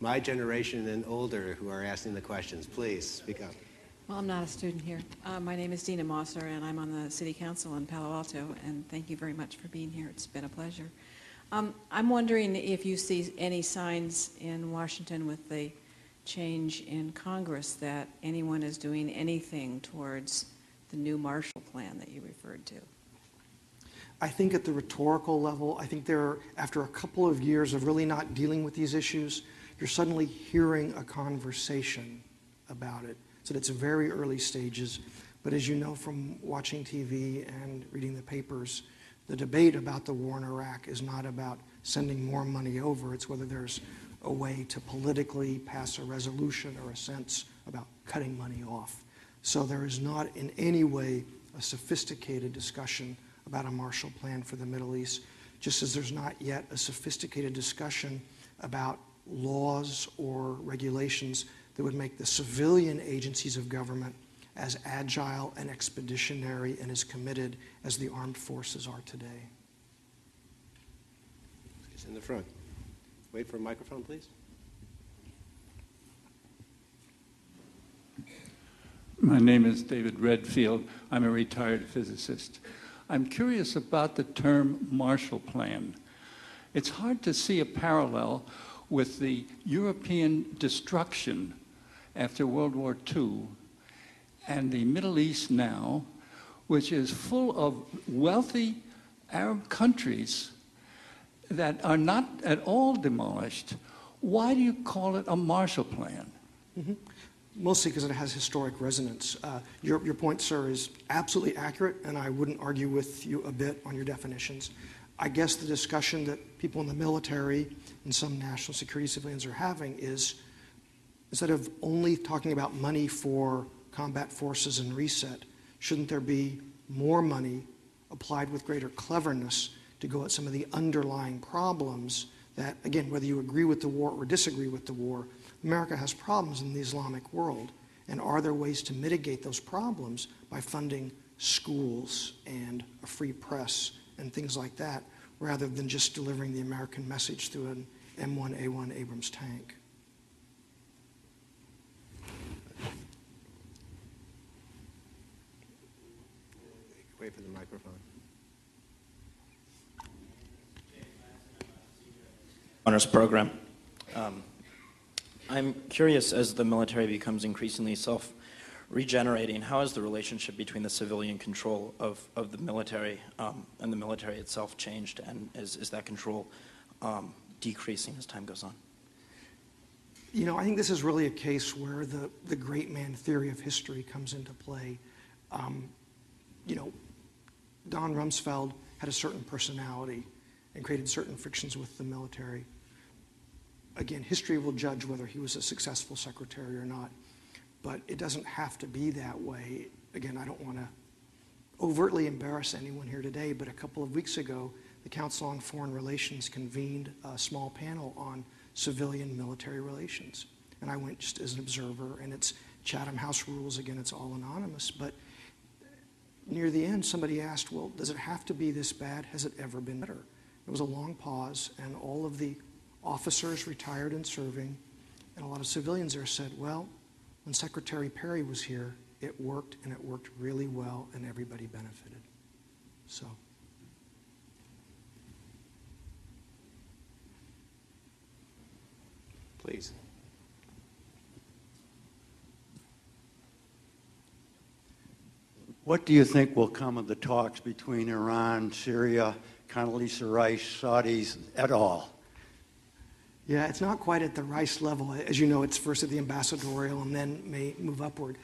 my generation and older who are asking the questions. Please speak up. Well, I'm not a student here. Uh, my name is Dena Mossar, and I'm on the City Council in Palo Alto, and thank you very much for being here. It's been a pleasure. Um, I'm wondering if you see any signs in Washington with the change in Congress that anyone is doing anything towards the new Marshall Plan that you referred to. I think at the rhetorical level, I think there, after a couple of years of really not dealing with these issues, you're suddenly hearing a conversation about it. So it's very early stages. But as you know from watching TV and reading the papers, the debate about the war in Iraq is not about sending more money over, it's whether there's a way to politically pass a resolution or a sense about cutting money off. So there is not in any way a sophisticated discussion about a Marshall Plan for the Middle East, just as there's not yet a sophisticated discussion about laws or regulations that would make the civilian agencies of government as agile and expeditionary and as committed as the armed forces are today. It's in the front. Wait for a microphone, please. My name is David Redfield. I'm a retired physicist. I'm curious about the term Marshall Plan. It's hard to see a parallel with the European destruction after World War II and the Middle East now, which is full of wealthy Arab countries that are not at all demolished, why do you call it a Marshall Plan? Mm-hmm. Mostly because it has historic resonance. Uh, your, your point, sir, is absolutely accurate, and I wouldn't argue with you a bit on your definitions. I guess the discussion that people in the military and some national security civilians are having is instead of only talking about money for combat forces and reset, shouldn't there be more money applied with greater cleverness to go at some of the underlying problems that, again, whether you agree with the war or disagree with the war, America has problems in the Islamic world. And are there ways to mitigate those problems by funding schools and a free press and things like that, rather than just delivering the American message through an M1A1 Abrams tank? Wait for the microphone. Honors program. Um, I'm curious as the military becomes increasingly self regenerating, how has the relationship between the civilian control of, of the military um, and the military itself changed? And is, is that control um, decreasing as time goes on? You know, I think this is really a case where the, the great man theory of history comes into play. Um, you know, Don Rumsfeld had a certain personality and created certain frictions with the military. Again, history will judge whether he was a successful secretary or not, but it doesn't have to be that way. Again, I don't want to overtly embarrass anyone here today, but a couple of weeks ago, the Council on Foreign Relations convened a small panel on civilian military relations. And I went just as an observer, and it's Chatham House rules. Again, it's all anonymous. But near the end, somebody asked, Well, does it have to be this bad? Has it ever been better? It was a long pause, and all of the officers retired and serving, and a lot of civilians there said, Well, when Secretary Perry was here, it worked, and it worked really well, and everybody benefited. So. Please. What do you think will come of the talks between Iran, Syria, Condoleezza Rice, Saudis, et al.? Yeah, it's not quite at the Rice level. As you know, it's first at the ambassadorial and then may move upward.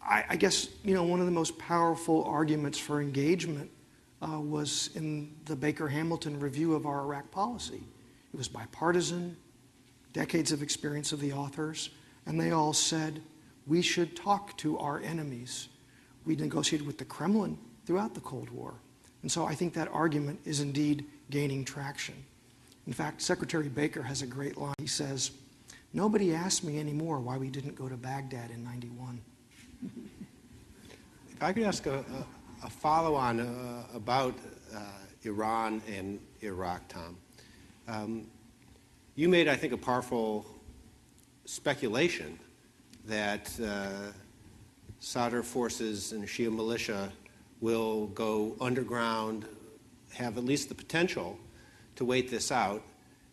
I, I guess, you know, one of the most powerful arguments for engagement uh, was in the Baker Hamilton review of our Iraq policy. It was bipartisan, decades of experience of the authors, and they all said we should talk to our enemies. We negotiated with the Kremlin throughout the Cold War. And so I think that argument is indeed gaining traction. In fact, Secretary Baker has a great line. He says, Nobody asked me anymore why we didn't go to Baghdad in 91. If I could ask a, a, a follow on uh, about uh, Iran and Iraq, Tom. Um, you made, I think, a powerful speculation that uh, Sadr forces and Shia militia will go underground, have at least the potential to wait this out,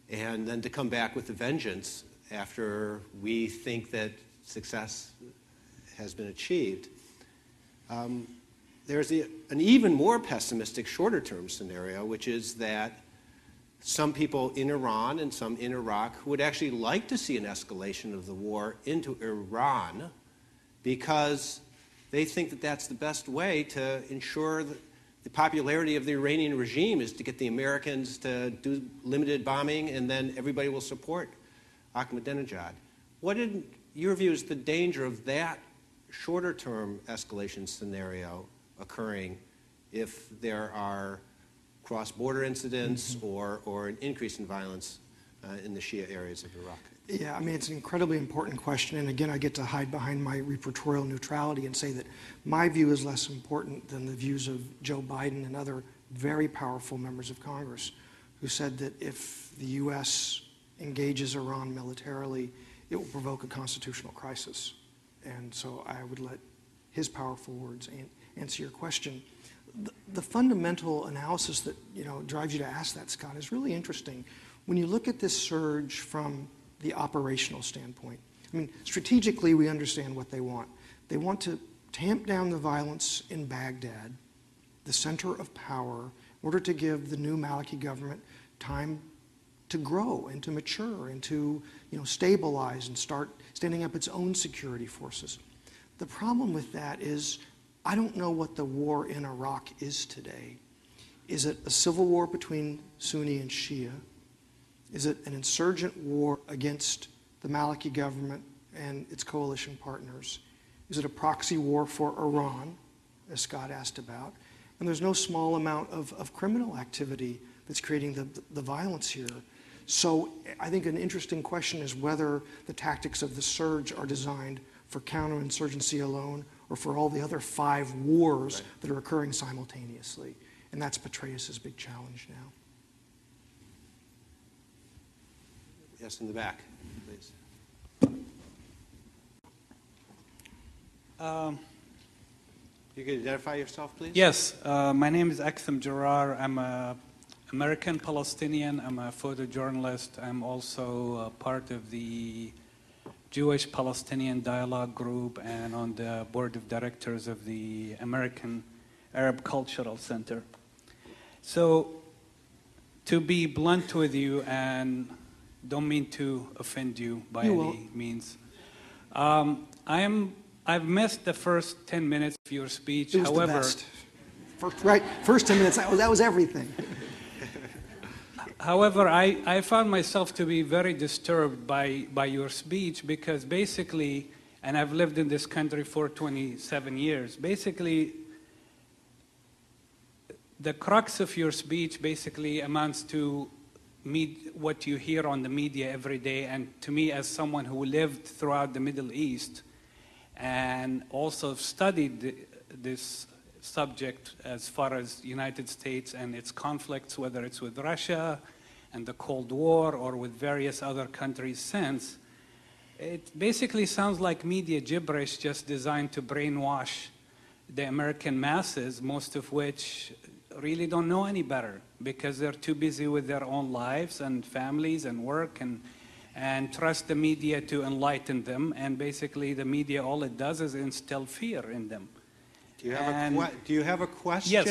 and then to come back with a vengeance after we think that success has been achieved. Um, there's the, an even more pessimistic shorter term scenario, which is that some people in Iran and some in Iraq would actually like to see an escalation of the war into Iran because they think that that's the best way to ensure that the popularity of the Iranian regime is to get the Americans to do limited bombing and then everybody will support Ahmadinejad. What, in your view, is the danger of that shorter term escalation scenario occurring if there are cross border incidents mm-hmm. or, or an increase in violence uh, in the Shia areas of Iraq? Yeah, I mean, it's an incredibly important question. And again, I get to hide behind my reportorial neutrality and say that my view is less important than the views of Joe Biden and other very powerful members of Congress who said that if the U.S. engages Iran militarily, it will provoke a constitutional crisis. And so I would let his powerful words answer your question. The, the fundamental analysis that you know drives you to ask that, Scott, is really interesting. When you look at this surge from the operational standpoint, I mean, strategically, we understand what they want. They want to tamp down the violence in Baghdad, the center of power, in order to give the new Maliki government time to grow and to mature and to you know, stabilize and start standing up its own security forces. The problem with that is I don't know what the war in Iraq is today. Is it a civil war between Sunni and Shia? Is it an insurgent war against the Maliki government and its coalition partners? Is it a proxy war for Iran, as Scott asked about? And there's no small amount of, of criminal activity that's creating the, the violence here. So I think an interesting question is whether the tactics of the surge are designed for counterinsurgency alone or for all the other five wars right. that are occurring simultaneously. And that's Petraeus' big challenge now. Yes, in the back, please. Um, you can identify yourself, please? Yes, uh, my name is Aktham Jarar. I'm a American Palestinian. I'm a photojournalist. I'm also part of the Jewish Palestinian Dialogue Group and on the board of directors of the American Arab Cultural Center. So, to be blunt with you, and don't mean to offend you by you any won't. means, um, I am. I've missed the first ten minutes of your speech. It was However, the best. First, right, first ten minutes. That was, that was everything. However, I, I found myself to be very disturbed by, by your speech because basically, and I've lived in this country for 27 years, basically, the crux of your speech basically amounts to me, what you hear on the media every day. And to me, as someone who lived throughout the Middle East and also studied this subject as far as United States and its conflicts, whether it's with Russia and the Cold War or with various other countries since, it basically sounds like media gibberish just designed to brainwash the American masses, most of which really don't know any better because they're too busy with their own lives and families and work and and trust the media to enlighten them. And basically, the media, all it does is instill fear in them. Do you have, a, do you have a question yes,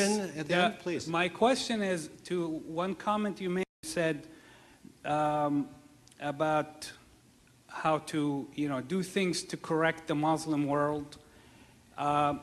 the please? My question is to one comment you made said um, about how to, you know, do things to correct the Muslim world. Uh,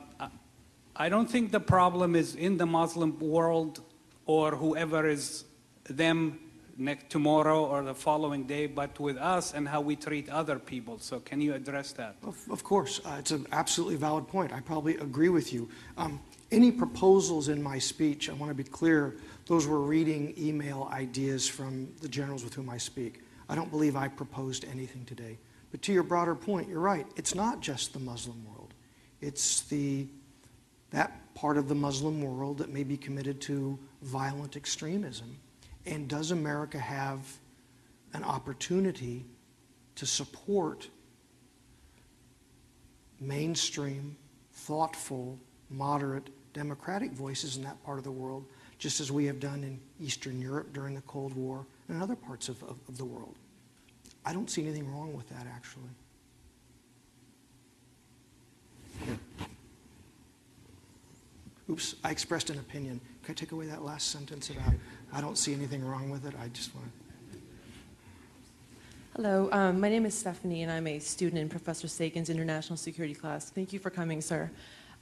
I don't think the problem is in the Muslim world or whoever is them next tomorrow or the following day, but with us and how we treat other people. So can you address that? Of, of course, uh, it's an absolutely valid point. I probably agree with you. Um, any proposals in my speech, I want to be clear, those were reading email ideas from the generals with whom I speak. I don't believe I proposed anything today. But to your broader point, you're right. It's not just the Muslim world. It's the that part of the Muslim world that may be committed to violent extremism and does America have an opportunity to support mainstream, thoughtful, moderate, democratic voices in that part of the world, just as we have done in Eastern Europe during the Cold War and other parts of, of, of the world? I don't see anything wrong with that, actually. Oops, I expressed an opinion. Can I take away that last sentence about I don't see anything wrong with it? I just want to. Hello, um, my name is Stephanie, and I'm a student in Professor Sagan's international security class. Thank you for coming, sir.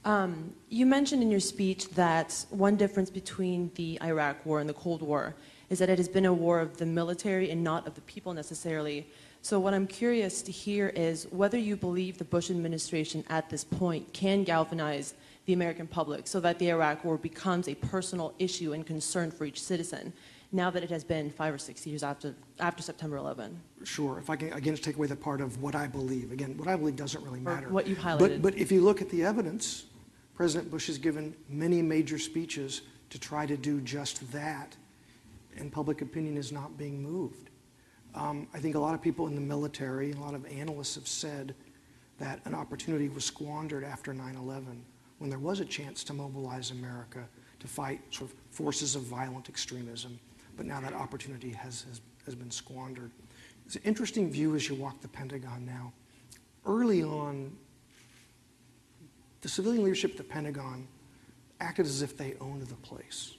Um, you mentioned in your speech that one difference between the Iraq War and the Cold War is that it has been a war of the military and not of the people necessarily. So, what I'm curious to hear is whether you believe the Bush administration at this point can galvanize the American public so that the Iraq War becomes a personal issue and concern for each citizen now that it has been five or six years after, after September 11? Sure. If I can, again, take away the part of what I believe. Again, what I believe doesn't really matter. Or what you highlighted. But, but if you look at the evidence, President Bush has given many major speeches to try to do just that, and public opinion is not being moved. Um, I think a lot of people in the military, a lot of analysts have said that an opportunity was squandered after 9 11 when there was a chance to mobilize America to fight sort of forces of violent extremism. But now that opportunity has, has, has been squandered. It's an interesting view as you walk the Pentagon now. Early on, the civilian leadership at the Pentagon acted as if they owned the place.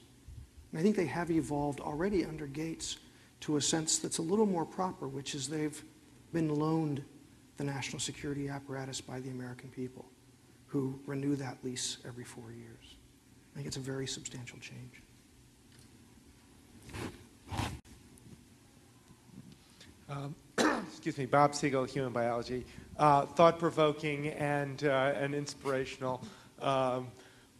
And I think they have evolved already under Gates to a sense that's a little more proper, which is they've been loaned the national security apparatus by the American people, who renew that lease every four years. I think it's a very substantial change. Um, excuse me, Bob Siegel, Human Biology. Uh, thought-provoking and uh, and inspirational. Um,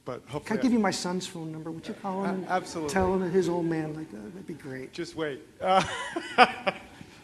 but hopefully, Can I give you my son's phone number? Would you call him? and absolutely. Tell him that his old man like that. That'd be great. Just wait. Uh,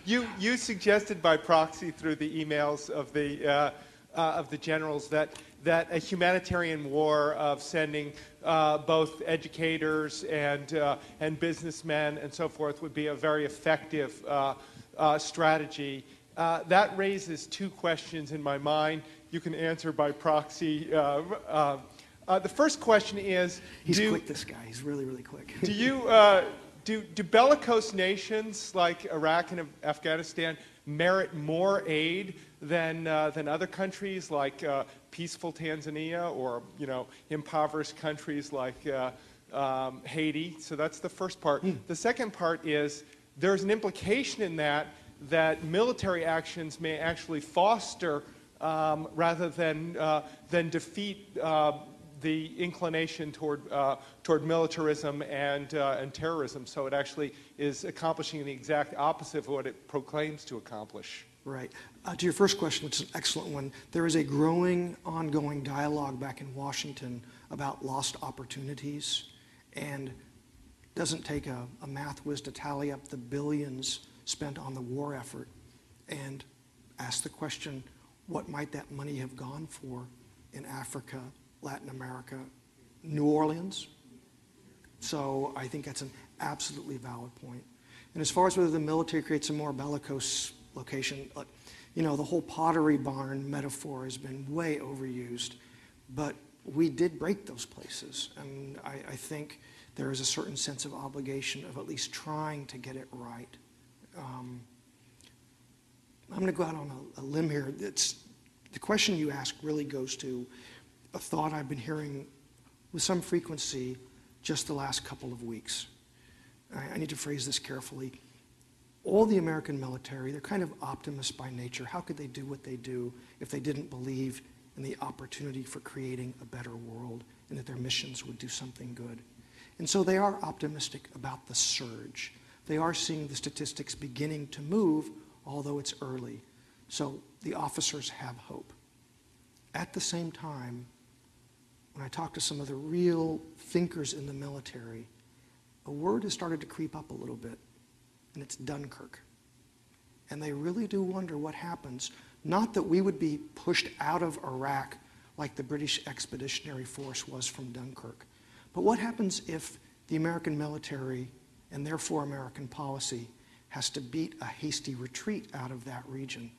you you suggested by proxy through the emails of the uh, uh, of the generals that that a humanitarian war of sending uh, both educators and uh, and businessmen and so forth would be a very effective uh, uh, strategy. that raises two questions in my mind. You can answer by proxy. the first question is: He's do, quick. This guy. He's really really quick. do you do, do bellicose nations like Iraq and Afghanistan merit more aid than, uh, than other countries like uh, peaceful Tanzania or you know, impoverished countries like uh, um, Haiti? So that's the first part. Mm. The second part is there's an implication in that that military actions may actually foster um, rather than, uh, than defeat uh, the inclination toward, uh, toward militarism and, uh, and terrorism. So it actually is accomplishing the exact opposite of what it proclaims to accomplish. Right. Uh, to your first question, which is an excellent one, there is a growing, ongoing dialogue back in Washington about lost opportunities. And doesn't take a, a math whiz to tally up the billions spent on the war effort and ask the question what might that money have gone for in Africa, Latin America, New Orleans. So I think that's an absolutely valid point. And as far as whether the military creates a more bellicose location, you know, the whole pottery barn metaphor has been way overused, but we did break those places. And I, I think there is a certain sense of obligation of at least trying to get it right. Um, I'm going to go out on a, a limb here. It's, the question you ask really goes to a thought I've been hearing with some frequency just the last couple of weeks. I, I need to phrase this carefully. All the American military, they're kind of optimists by nature. How could they do what they do if they didn't believe in the opportunity for creating a better world and that their missions would do something good? And so they are optimistic about the surge. They are seeing the statistics beginning to move, although it's early. So the officers have hope. At the same time, when I talk to some of the real thinkers in the military, a word has started to creep up a little bit, and it's Dunkirk. And they really do wonder what happens. Not that we would be pushed out of Iraq like the British Expeditionary Force was from Dunkirk, but what happens if the American military, and therefore American policy, has to beat a hasty retreat out of that region?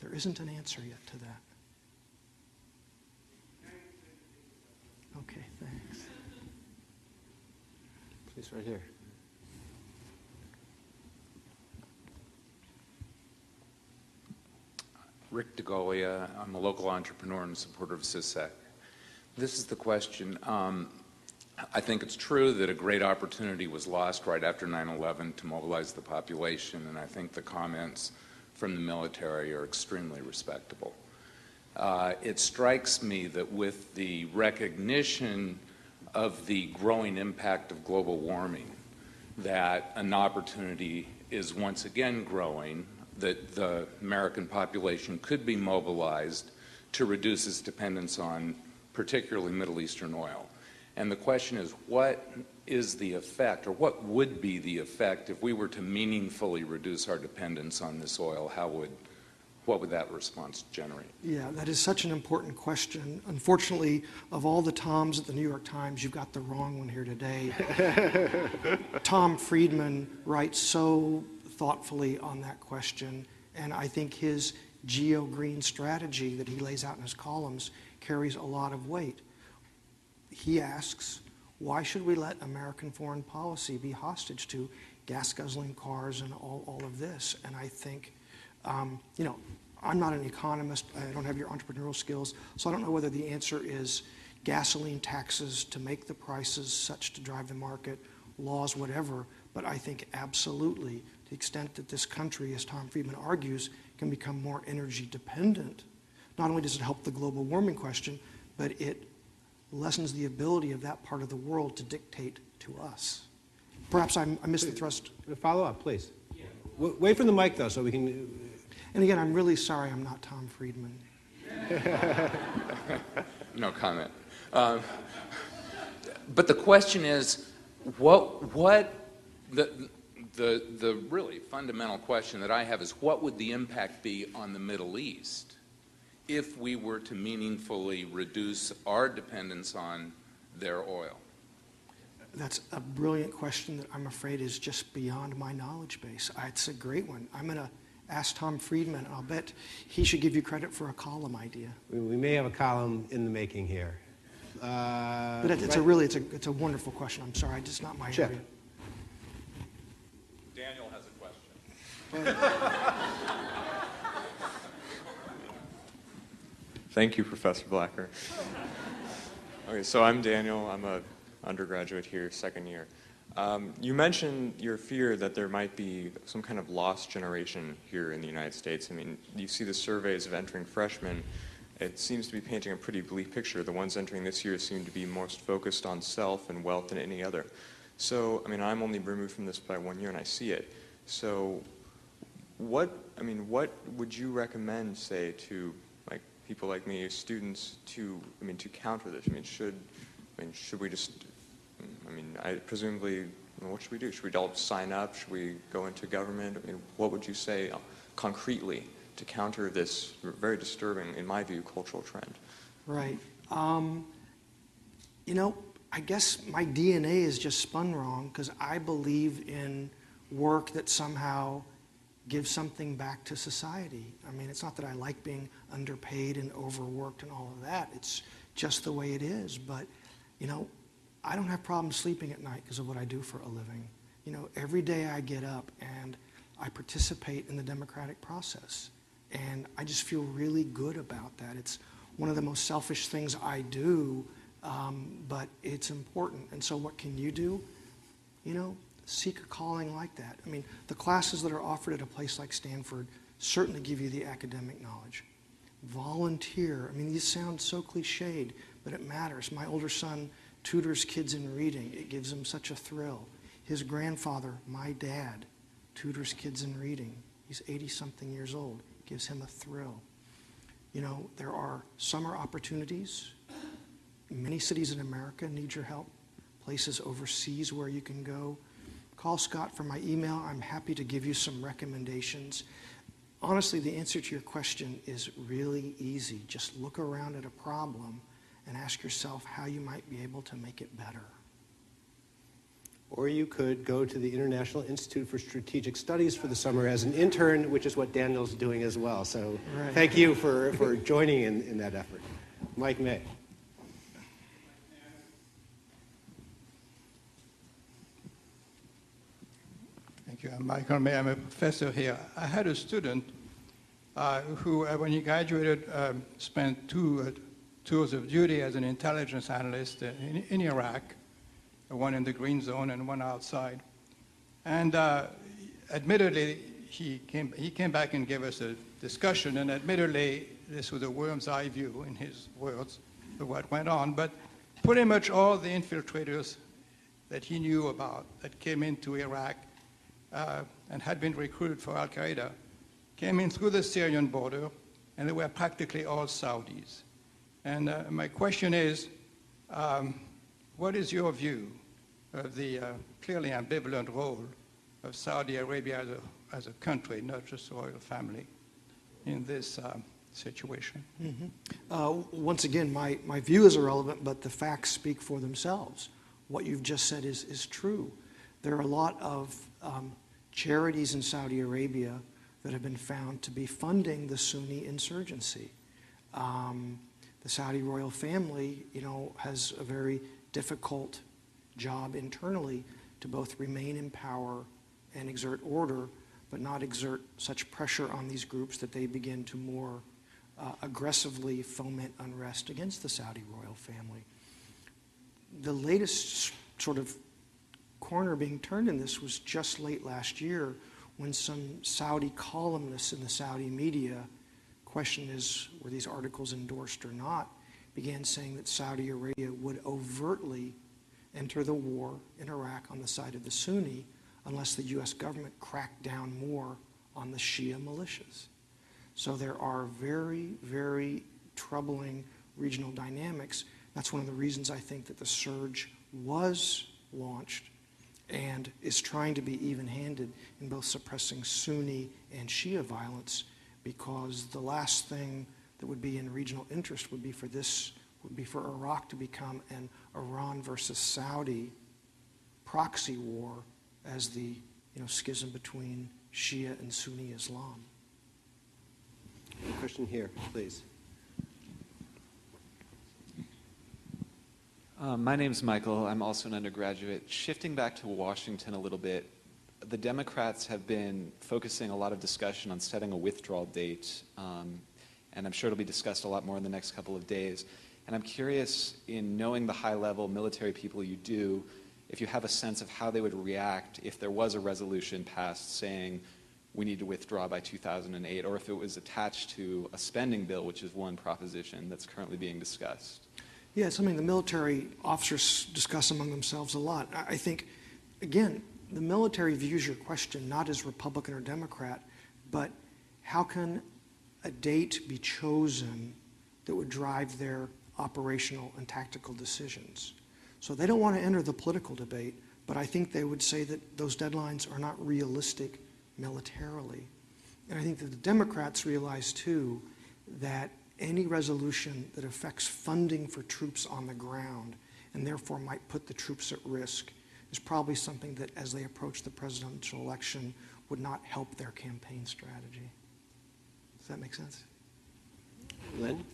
There isn't an answer yet to that. Okay, thanks. Please, right here. Rick DeGolia. I'm a local entrepreneur and supporter of CISAC. This is the question. Um, I think it's true that a great opportunity was lost right after 9-11 to mobilize the population, and I think the comments from the military are extremely respectable. Uh, it strikes me that with the recognition of the growing impact of global warming, that an opportunity is once again growing, that the American population could be mobilized to reduce its dependence on particularly Middle Eastern oil. And the question is, what is the effect, or what would be the effect if we were to meaningfully reduce our dependence on this oil? How would what would that response generate? Yeah, that is such an important question. Unfortunately, of all the Toms at the New York Times, you've got the wrong one here today. Tom Friedman writes so thoughtfully on that question, and I think his geo green strategy that he lays out in his columns carries a lot of weight. He asks, why should we let American foreign policy be hostage to gas guzzling cars and all, all of this? And I think um, you know, I'm not an economist. I don't have your entrepreneurial skills, so I don't know whether the answer is gasoline taxes to make the prices such to drive the market, laws, whatever. But I think absolutely, the extent that this country, as Tom Friedman argues, can become more energy dependent, not only does it help the global warming question, but it lessens the ability of that part of the world to dictate to us. Perhaps I'm, I missed the thrust. Uh, uh, follow up, please. W- Wait for the mic, though, so we can. Uh, and again, I'm really sorry I'm not Tom Friedman. No comment. Um, but the question is, what, what, the, the, the really fundamental question that I have is what would the impact be on the Middle East if we were to meaningfully reduce our dependence on their oil? That's a brilliant question that I'm afraid is just beyond my knowledge base. It's a great one. I'm going to ask Tom Friedman, and I'll bet he should give you credit for a column idea. We, we may have a column in the making here. Uh, But it- it's a really, it's a, it's a wonderful question. I'm sorry, it's not my Chip. area. Daniel has a question. Thank you, Professor Blacker. Okay, so I'm Daniel. I'm a undergraduate here, second year. Um, you mentioned your fear that there might be some kind of lost generation here in the United States. I mean, you see the surveys of entering freshmen. It seems to be painting a pretty bleak picture. The ones entering this year seem to be most focused on self and wealth than any other. So, I mean, I'm only removed from this by one year and I see it. So, what, I mean, what would you recommend, say, to like people like me, students, to, I mean, to counter this? I mean, should, I mean, should we just, I mean, I presumably, what should we do? Should we all sign up? Should we go into government? I mean, what would you say uh, concretely to counter this very disturbing, in my view, cultural trend? Right. Um, you know, I guess my DNA is just spun wrong because I believe in work that somehow gives something back to society. I mean, it's not that I like being underpaid and overworked and all of that. It's just the way it is. But, you know, I don't have problems sleeping at night because of what I do for a living. You know, every day I get up and I participate in the democratic process. And I just feel really good about that. It's one of the most selfish things I do, um, but it's important. And so, what can you do? You know, seek a calling like that. I mean, the classes that are offered at a place like Stanford certainly give you the academic knowledge. Volunteer. I mean, these sound so cliched, but it matters. My older son tutors kids in reading, it gives him such a thrill. His grandfather, my dad, tutors kids in reading. He's 80 something years old, gives him a thrill. You know, there are summer opportunities. Many cities in America need your help, places overseas where you can go. Call Scott for my email. I'm happy to give you some recommendations. Honestly, the answer to your question is really easy. Just look around at a problem and ask yourself how you might be able to make it better. Or you could go to the International Institute for Strategic Studies for the summer as an intern, which is what Daniel's doing as well. So Right. thank you for, for joining in, in that effort. Mike May. You. I'm Michael May. I'm a professor here. I had a student uh, who, uh, when he graduated, um, spent two uh, tours of duty as an intelligence analyst in, in Iraq, one in the green zone and one outside. And uh, admittedly, he came, he came back and gave us a discussion, and admittedly, this was a worm's eye view, in his words, of what went on. But pretty much all the infiltrators that he knew about that came into Iraq uh, and had been recruited for Al Qaeda came in through the Syrian border, and they were practically all Saudis. And uh, my question is um, what is your view of the uh, clearly ambivalent role of Saudi Arabia as a, as a country, not just a royal family, in this um, situation? Mhm. Uh, once again, my, my view is irrelevant, but the facts speak for themselves. What you've just said is, is true. There are a lot of um, charities in Saudi Arabia that have been found to be funding the Sunni insurgency. Um, the Saudi royal family, you know, has a very difficult job internally to both remain in power and exert order, but not exert such pressure on these groups that they begin to more uh, aggressively foment unrest against the Saudi royal family. the latest sort of corner being turned in this was just late last year when some Saudi columnists in the Saudi media, question is were these articles endorsed or not, began saying that Saudi Arabia would overtly enter the war in Iraq on the side of the Sunni unless the U.S. government cracked down more on the Shia militias. So there are very, very troubling regional dynamics. That's one of the reasons I think that the surge was launched and is trying to be even handed in both suppressing Sunni and Shia violence because the last thing that would be in regional interest would be for this would be for Iraq to become an Iran versus Saudi proxy war as the you know, schism between Shia and Sunni Islam. Question here, please. Um, my name is Michael. I'm also an undergraduate. Shifting back to Washington a little bit, the Democrats have been focusing a lot of discussion on setting a withdrawal date, um, and I'm sure it'll be discussed a lot more in the next couple of days. And I'm curious, in knowing the high level military people you do, if you have a sense of how they would react if there was a resolution passed saying we need to withdraw by 2008, or if it was attached to a spending bill, which is one proposition that's currently being discussed. Yeah, it's something the military officers discuss among themselves a lot. I think, again, the military views your question not as Republican or Democrat, but how can a date be chosen that would drive their operational and tactical decisions? So they don't want to enter the political debate, but I think they would say that those deadlines are not realistic militarily. And I think that the Democrats realize, too, that any resolution that affects funding for troops on the ground and therefore might put the troops at risk is probably something that, as they approach the presidential election, would not help their campaign strategy. Does that make sense? Lynn?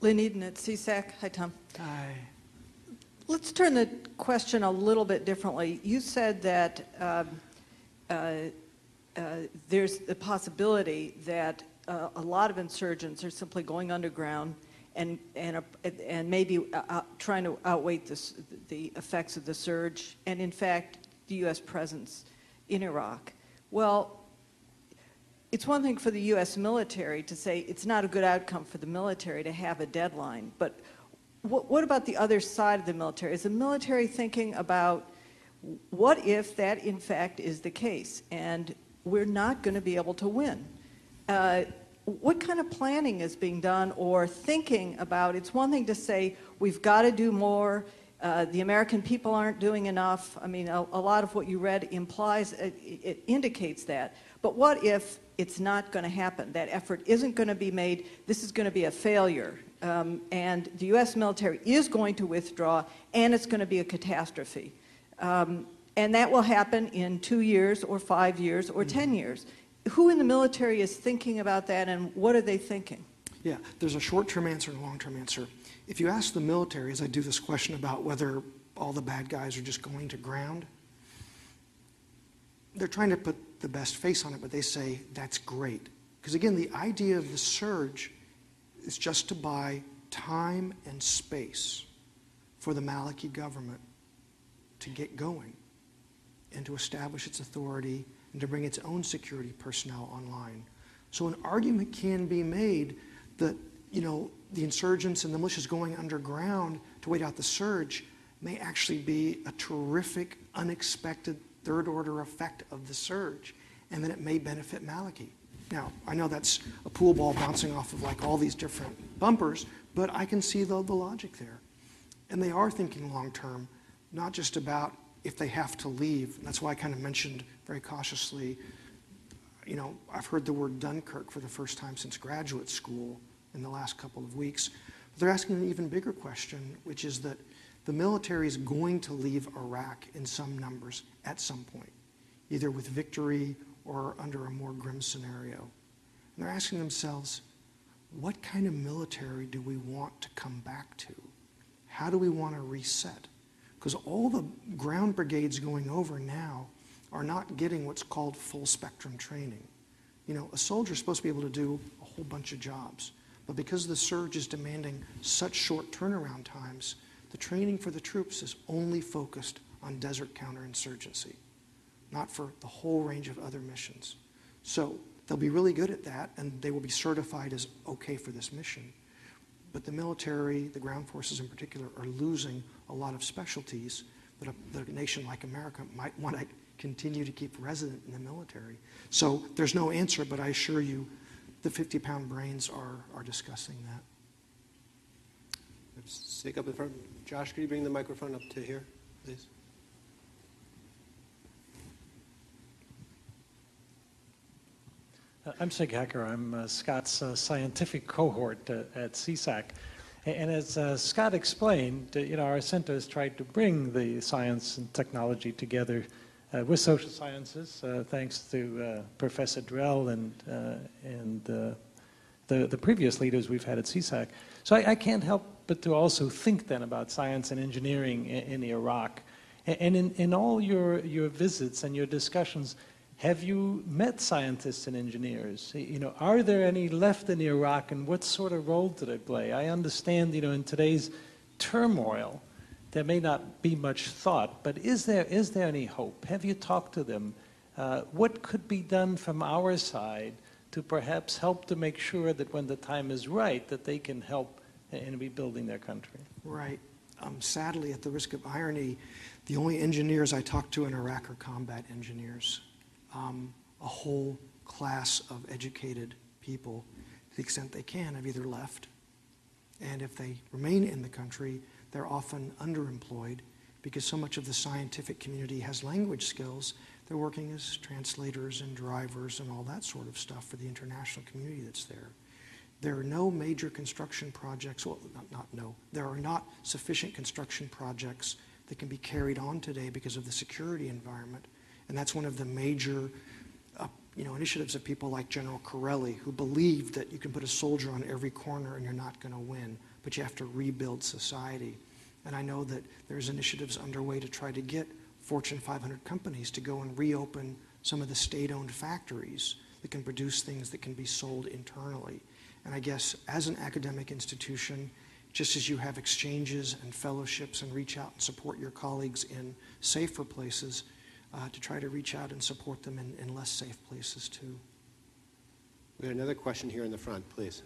Lynn Eden at CISAC. Hi, Thom. Hi. Let's turn the question a little bit differently. You said that um, uh, uh, there's the possibility that uh, a lot of insurgents are simply going underground and and uh, and maybe uh, trying to outweigh the effects of the surge, and in fact, the U.S. presence in Iraq. Well, it's one thing for the U.S. military to say it's not a good outcome for the military to have a deadline, but what, what about the other side of the military? Is the military thinking about what if that in fact is the case and we're not going to be able to win? Uh, what kind of planning is being done or thinking about? It's one thing to say we've got to do more. Uh, the American people aren't doing enough. I mean, a, a lot of what you read implies, it, it indicates that. But what if it's not going to happen. That effort isn't going to be made. This is going to be a failure. Um, and the U.S. military is going to withdraw, and it's going to be a catastrophe. Um, and that will happen in two years, or five years, or mm-hmm. 10 years. Who in the military is thinking about that, and what are they thinking? Yeah, there's a short term answer and a long term answer. If you ask the military, as I do this question about whether all the bad guys are just going to ground, they're trying to put the best face on it, but they say that's great. Because again, the idea of the surge is just to buy time and space for the Maliki government to get going and to establish its authority and to bring its own security personnel online. So an argument can be made that, you know, the insurgents and the militias going underground to wait out the surge may actually be a terrific, unexpected third order effect of the surge, and then it may benefit Maliki. Now, I know that's a pool ball bouncing off of like all these different bumpers, but I can see the, the logic there. And they are thinking long term, not just about if they have to leave. And that's why I kind of mentioned very cautiously, you know, I've heard the word Dunkirk for the first time since graduate school in the last couple of weeks. But they're asking an even bigger question, which is that the military is going to leave Iraq in some numbers at some point, either with victory or under a more grim scenario. And they're asking themselves, what kind of military do we want to come back to? How do we want to reset? Because all the ground brigades going over now are not getting what's called full spectrum training. You know, a soldier is supposed to be able to do a whole bunch of jobs. But because the surge is demanding such short turnaround times, the training for the troops is only focused on desert counterinsurgency, not for the whole range of other missions. So they'll be really good at that, and they will be certified as okay for this mission. But the military, the ground forces in particular, are losing a lot of specialties that a, that a nation like America might want to continue to keep resident in the military. So there's no answer, but I assure you the 50 pound brains are, are discussing that. Speak up in front. Josh, could you bring the microphone up to here, please? I'm Sig Hecker. I'm uh, Scott's uh, scientific cohort uh, at CISAC. And as uh, Scott explained, uh, you know, our center has tried to bring the science and technology together with social sciences, thanks to Professor Drell and, and the, the previous leaders we've had at CISAC. So I, I, can't help but to also think then about science and engineering in, in Iraq. And in, in all your, your visits and your discussions, have you met scientists and engineers? You know, are there any left in Iraq, and what sort of role do they play? I understand, you know, in today's turmoil, there may not be much thought, but is there is there any hope? Have you talked to them? Uh, what could be done from our side to perhaps help to make sure that when the time is right, that they can help in rebuilding their country? Right. Um, sadly, at the risk of irony, the only engineers I talk to in Iraq are combat engineers um, a whole class of educated people, to the extent they can, have either left, and if they remain in the country, they're often underemployed because so much of the scientific community has language skills. They're working as translators and drivers and all that sort of stuff for the international community that's there. There are no major construction projects, well, not, not no, there are not sufficient construction projects that can be carried on today because of the security environment and that's one of the major uh, you know, initiatives of people like General Chiarelli, who believe that you can put a soldier on every corner and you're not going to win, but you have to rebuild society. And I know that there's initiatives underway to try to get Fortune 500 companies to go and reopen some of the state-owned factories that can produce things that can be sold internally. And I guess as an academic institution, just as you have exchanges and fellowships and reach out and support your colleagues in safer places, uh, to try to reach out and support them in, in less safe places too. We have another question here in the front, please.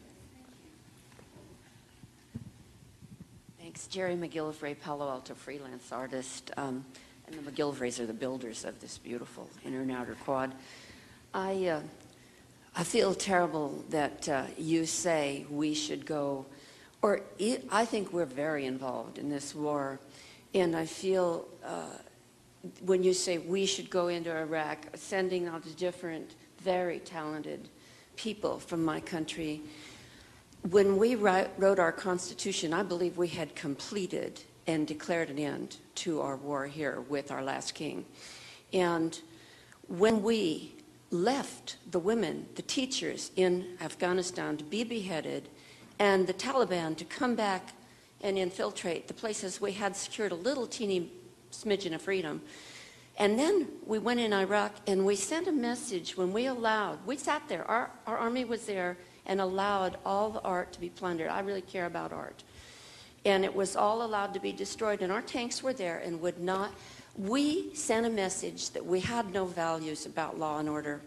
Thanks. Jerry McGillivray, Palo Alto freelance artist. Um, and the McGillivrays are the builders of this beautiful inner and outer quad. I, uh, I feel terrible that uh, you say we should go, or it, I think we're very involved in this war, and I feel uh, when you say we should go into Iraq, sending out the different, very talented people from my country, when we wrote our Constitution, I believe we had completed and declared an end to our war here with our last king. And when we left the women, the teachers in Afghanistan to be beheaded, and the Taliban to come back and infiltrate the places we had secured a little teeny smidgen of freedom. And then we went in Iraq and we sent a message when we allowed, we sat there, our, our army was there and allowed all the art to be plundered. I really care about art. And it was all allowed to be destroyed, and our tanks were there and would not. We sent a message that we had no values about law and order.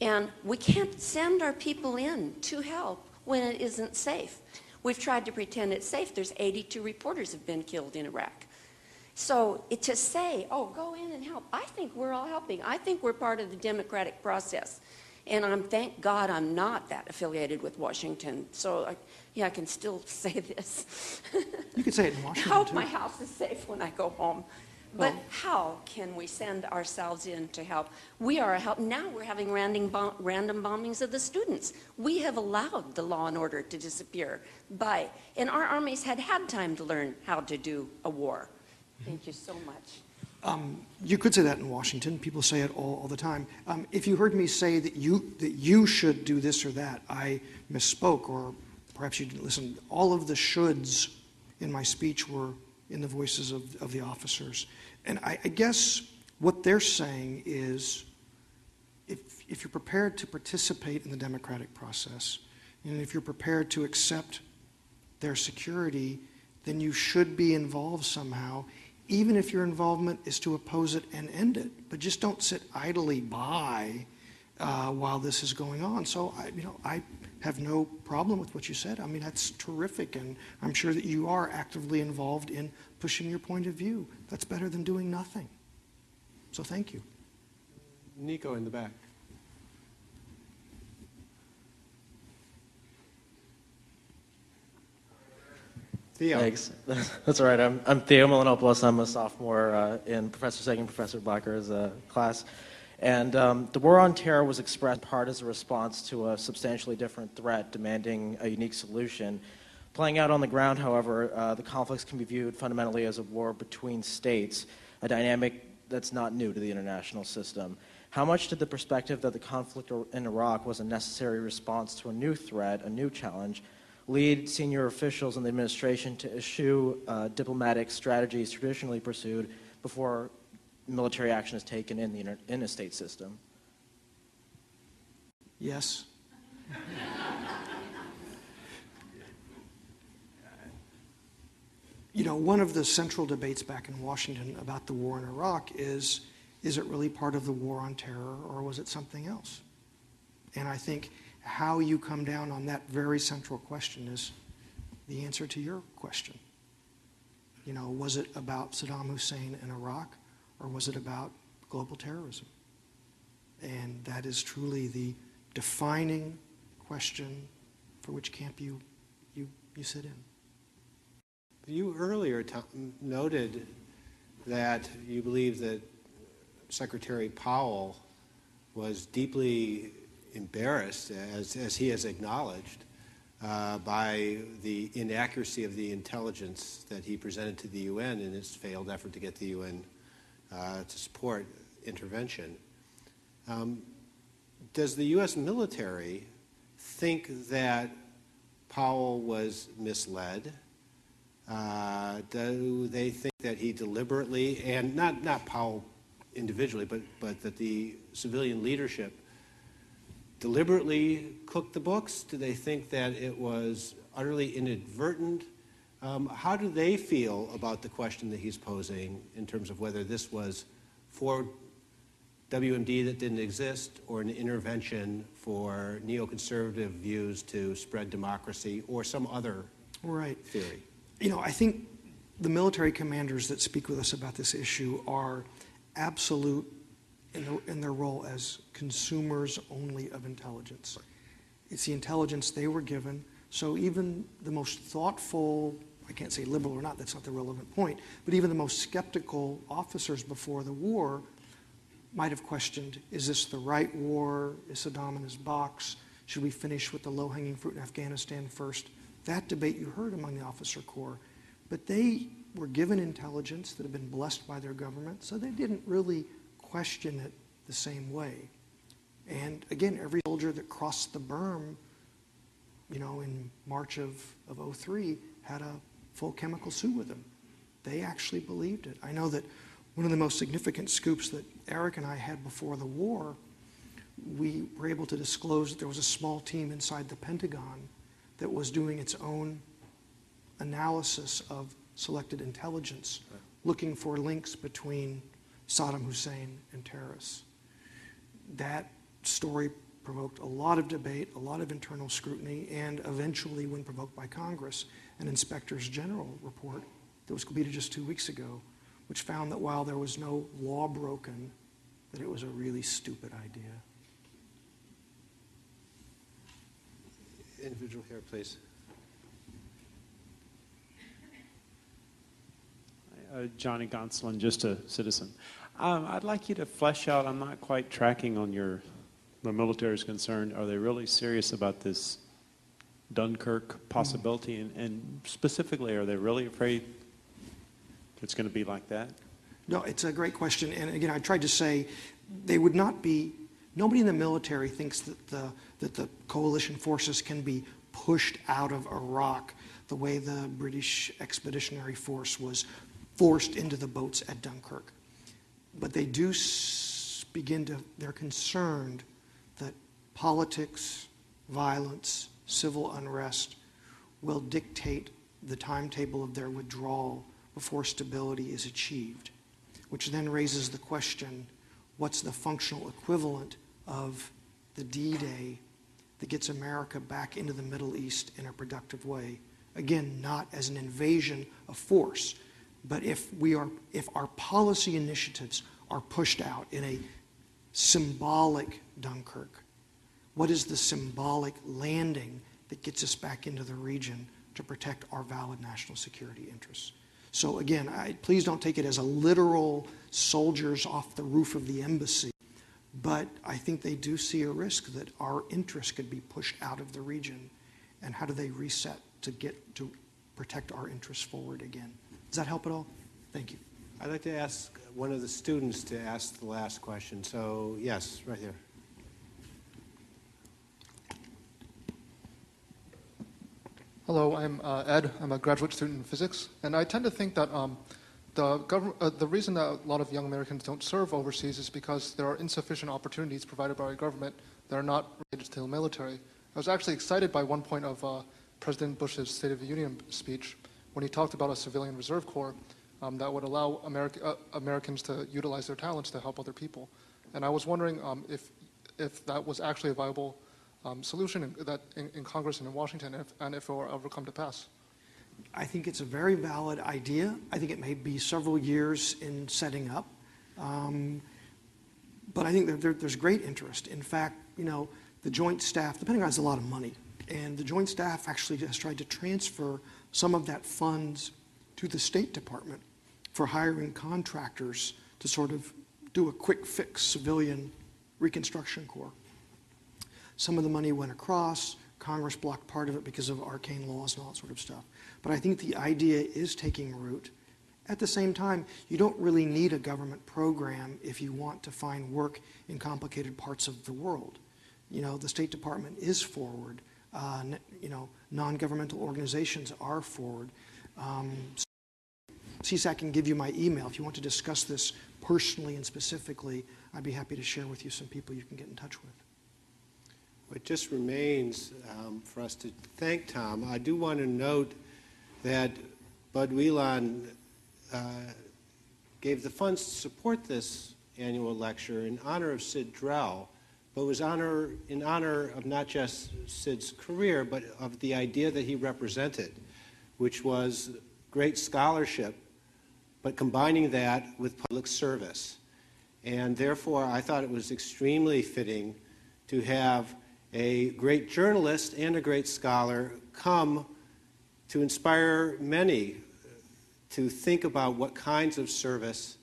And we can't send our people in to help when it isn't safe. We've tried to pretend it's safe. There's 82 reporters have been killed in Iraq. So it, to say, oh, go in and help, I think we're all helping. I think we're part of the democratic process. And I'm thank God I'm not that affiliated with Washington. So I, yeah, I can still say this. you can say it in Washington. I hope too. my house is safe when I go home. But well, how can we send ourselves in to help? We are a help. Now we're having random, bom- random bombings of the students. We have allowed the law and order to disappear by, and our armies had had time to learn how to do a war. Thank you so much. Um, you could say that in Washington. People say it all, all the time. Um, if you heard me say that you that you should do this or that, I misspoke, or perhaps you didn't listen. All of the shoulds in my speech were in the voices of, of the officers, and I, I guess what they're saying is, if if you're prepared to participate in the democratic process, And if you're prepared to accept their security, then you should be involved somehow, even if your involvement is to oppose it and end it. But just don't sit idly by uh, while this is going on. So, I, you know, I have no problem with what you said. I mean, that's terrific, and I'm sure that you are actively involved in pushing your point of view. That's better than doing nothing. So, thank you. Nico in the back. Theo. Thanks. That's all right. I'm, I'm Theo Milanopoulos. I'm a sophomore uh, in Professor Sagan, Professor Blacker's uh, class. And um, the war on terror was expressed part as a response to a substantially different threat demanding a unique solution. Playing out on the ground, however, uh, the conflicts can be viewed fundamentally as a war between states, a dynamic that's not new to the international system. How much did the perspective that the conflict in Iraq was a necessary response to a new threat, a new challenge, lead senior officials in the administration to issue uh, diplomatic strategies traditionally pursued before military action is taken in the inter- in a state system? Yes. you know, one of the central debates back in Washington about the war in Iraq is is it really part of the war on terror or was it something else? And I think how you come down on that very central question is the answer to your question. You know, was it about Saddam Hussein in Iraq or was it about global terrorism? And that is truly the defining question for which camp you, you, you sit in. You earlier noted that you believe that Secretary Powell was deeply embarrassed, as, as he has acknowledged, uh, by the inaccuracy of the intelligence that he presented to the UN in his failed effort to get the UN uh, to support intervention. Um, does the U.S. military think that Powell was misled? Uh, do they think that he deliberately, and not, not Powell individually, but, but that the civilian leadership deliberately cooked the books? Do they think that it was utterly inadvertent? Um, how do they feel about the question that he's posing in terms of whether this was for WMD that didn't exist or an intervention for neoconservative views to spread democracy or some other right. theory? You know, I think the military commanders that speak with us about this issue are absolute in, the, in their role as consumers only of intelligence. It's the intelligence they were given. So even the most thoughtful, I can't say liberal or not, that's not the relevant point, but even the most skeptical officers before the war might have questioned is this the right war? Is Saddam in his box? Should we finish with the low hanging fruit in Afghanistan first? That debate you heard among the officer corps. But they were given intelligence that had been blessed by their government, so they didn't really question it the same way. And again, every soldier that crossed the berm, you know, in March of, of 03 had a full chemical suit with them. They actually believed it. I know that one of the most significant scoops that Eric and I had before the war, we were able to disclose that there was a small team inside the Pentagon that was doing its own analysis of selected intelligence, right. looking for links between Saddam Hussein and terrorists. That story provoked a lot of debate, a lot of internal scrutiny, and eventually, when provoked by Congress, an inspector's general report that was completed just two weeks ago, which found that while there was no law broken, that it was a really stupid idea. Individual here, please. Uh, Johnny Gonsolin, just a citizen. Um, I'd like you to flesh out. I'm not quite tracking on your the military is concerned. Are they really serious about this Dunkirk possibility, mm. and, and specifically, are they really afraid it's going to be like that? No, it's a great question. And again, I tried to say they would not be. Nobody in the military thinks that the that the coalition forces can be pushed out of Iraq the way the British Expeditionary Force was forced into the boats at Dunkirk but they do begin to, they're concerned that politics, violence, civil unrest will dictate the timetable of their withdrawal before stability is achieved, which then raises the question what's the functional equivalent of the D Day that gets America back into the Middle East in a productive way? Again, not as an invasion of force, but if, we are, if our policy initiatives are pushed out in a symbolic Dunkirk, what is the symbolic landing that gets us back into the region to protect our valid national security interests? So again, I, please don't take it as a literal soldiers off the roof of the embassy, but I think they do see a risk that our interests could be pushed out of the region. And how do they reset to get to protect our interests forward again? Does that help at all? Thank you. I'd like to ask one of the students to ask the last question. So, yes, right there. Hello, I'm uh, Ed. I'm a graduate student in physics, and I tend to think that um, the, government, uh, the reason that a lot of young Americans don't serve overseas is because there are insufficient opportunities provided by our government that are not related to the military. I was actually excited by one point of uh, President Bush's State of the Union speech when he talked about a civilian reserve corps um, that would allow uh, Americans to utilize their talents to help other people. And I was wondering um, if, if that was actually a viable um, solution in, that in, in, Congress and in Washington, if, and if it were ever come to pass. I think it's a very valid idea. I think it may be several years in setting up. Um, but I think there, there, there's great interest. In fact, you know, the Joint Staff, the Pentagon has a lot of money, and the Joint Staff actually has tried to transfer some of that funds to the State Department for hiring contractors to sort of do a quick fix civilian reconstruction corps. Some of the money went across. Congress blocked part of it because of arcane laws and all that sort of stuff. But I think the idea is taking root. At the same time, you don't really need a government program if you want to find work in complicated parts of the world. You know, the State Department is forward. Uh, you know, non-governmental organizations are forward. Um, CISAC can give you my email. If you want to discuss this personally and specifically, I'd be happy to share with you some people you can get in touch with. It just remains um, for us to thank Thom. I do want to note that Bud Wheelon uh, gave the funds to support this annual lecture in honor of Sid Drell, but was honor, in honor of not just Sid's career, but of the idea that he represented, which was great scholarship, but combining that with public service. And therefore, I thought it was extremely fitting to have a great journalist and a great scholar come to inspire many to think about what kinds of service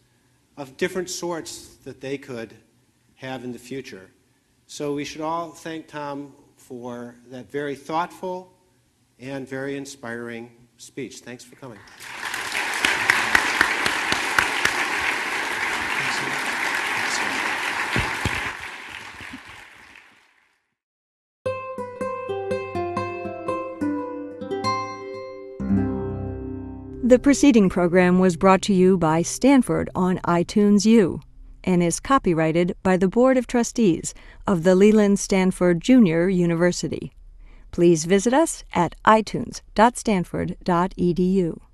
of different sorts that they could have in the future. So we should all thank Thom for that very thoughtful and very inspiring speech. Thanks for coming. The preceding program was brought to you by Stanford on iTunes U and is copyrighted by the Board of Trustees of the Leland Stanford Junior University. Please visit us at itunes.stanford.edu.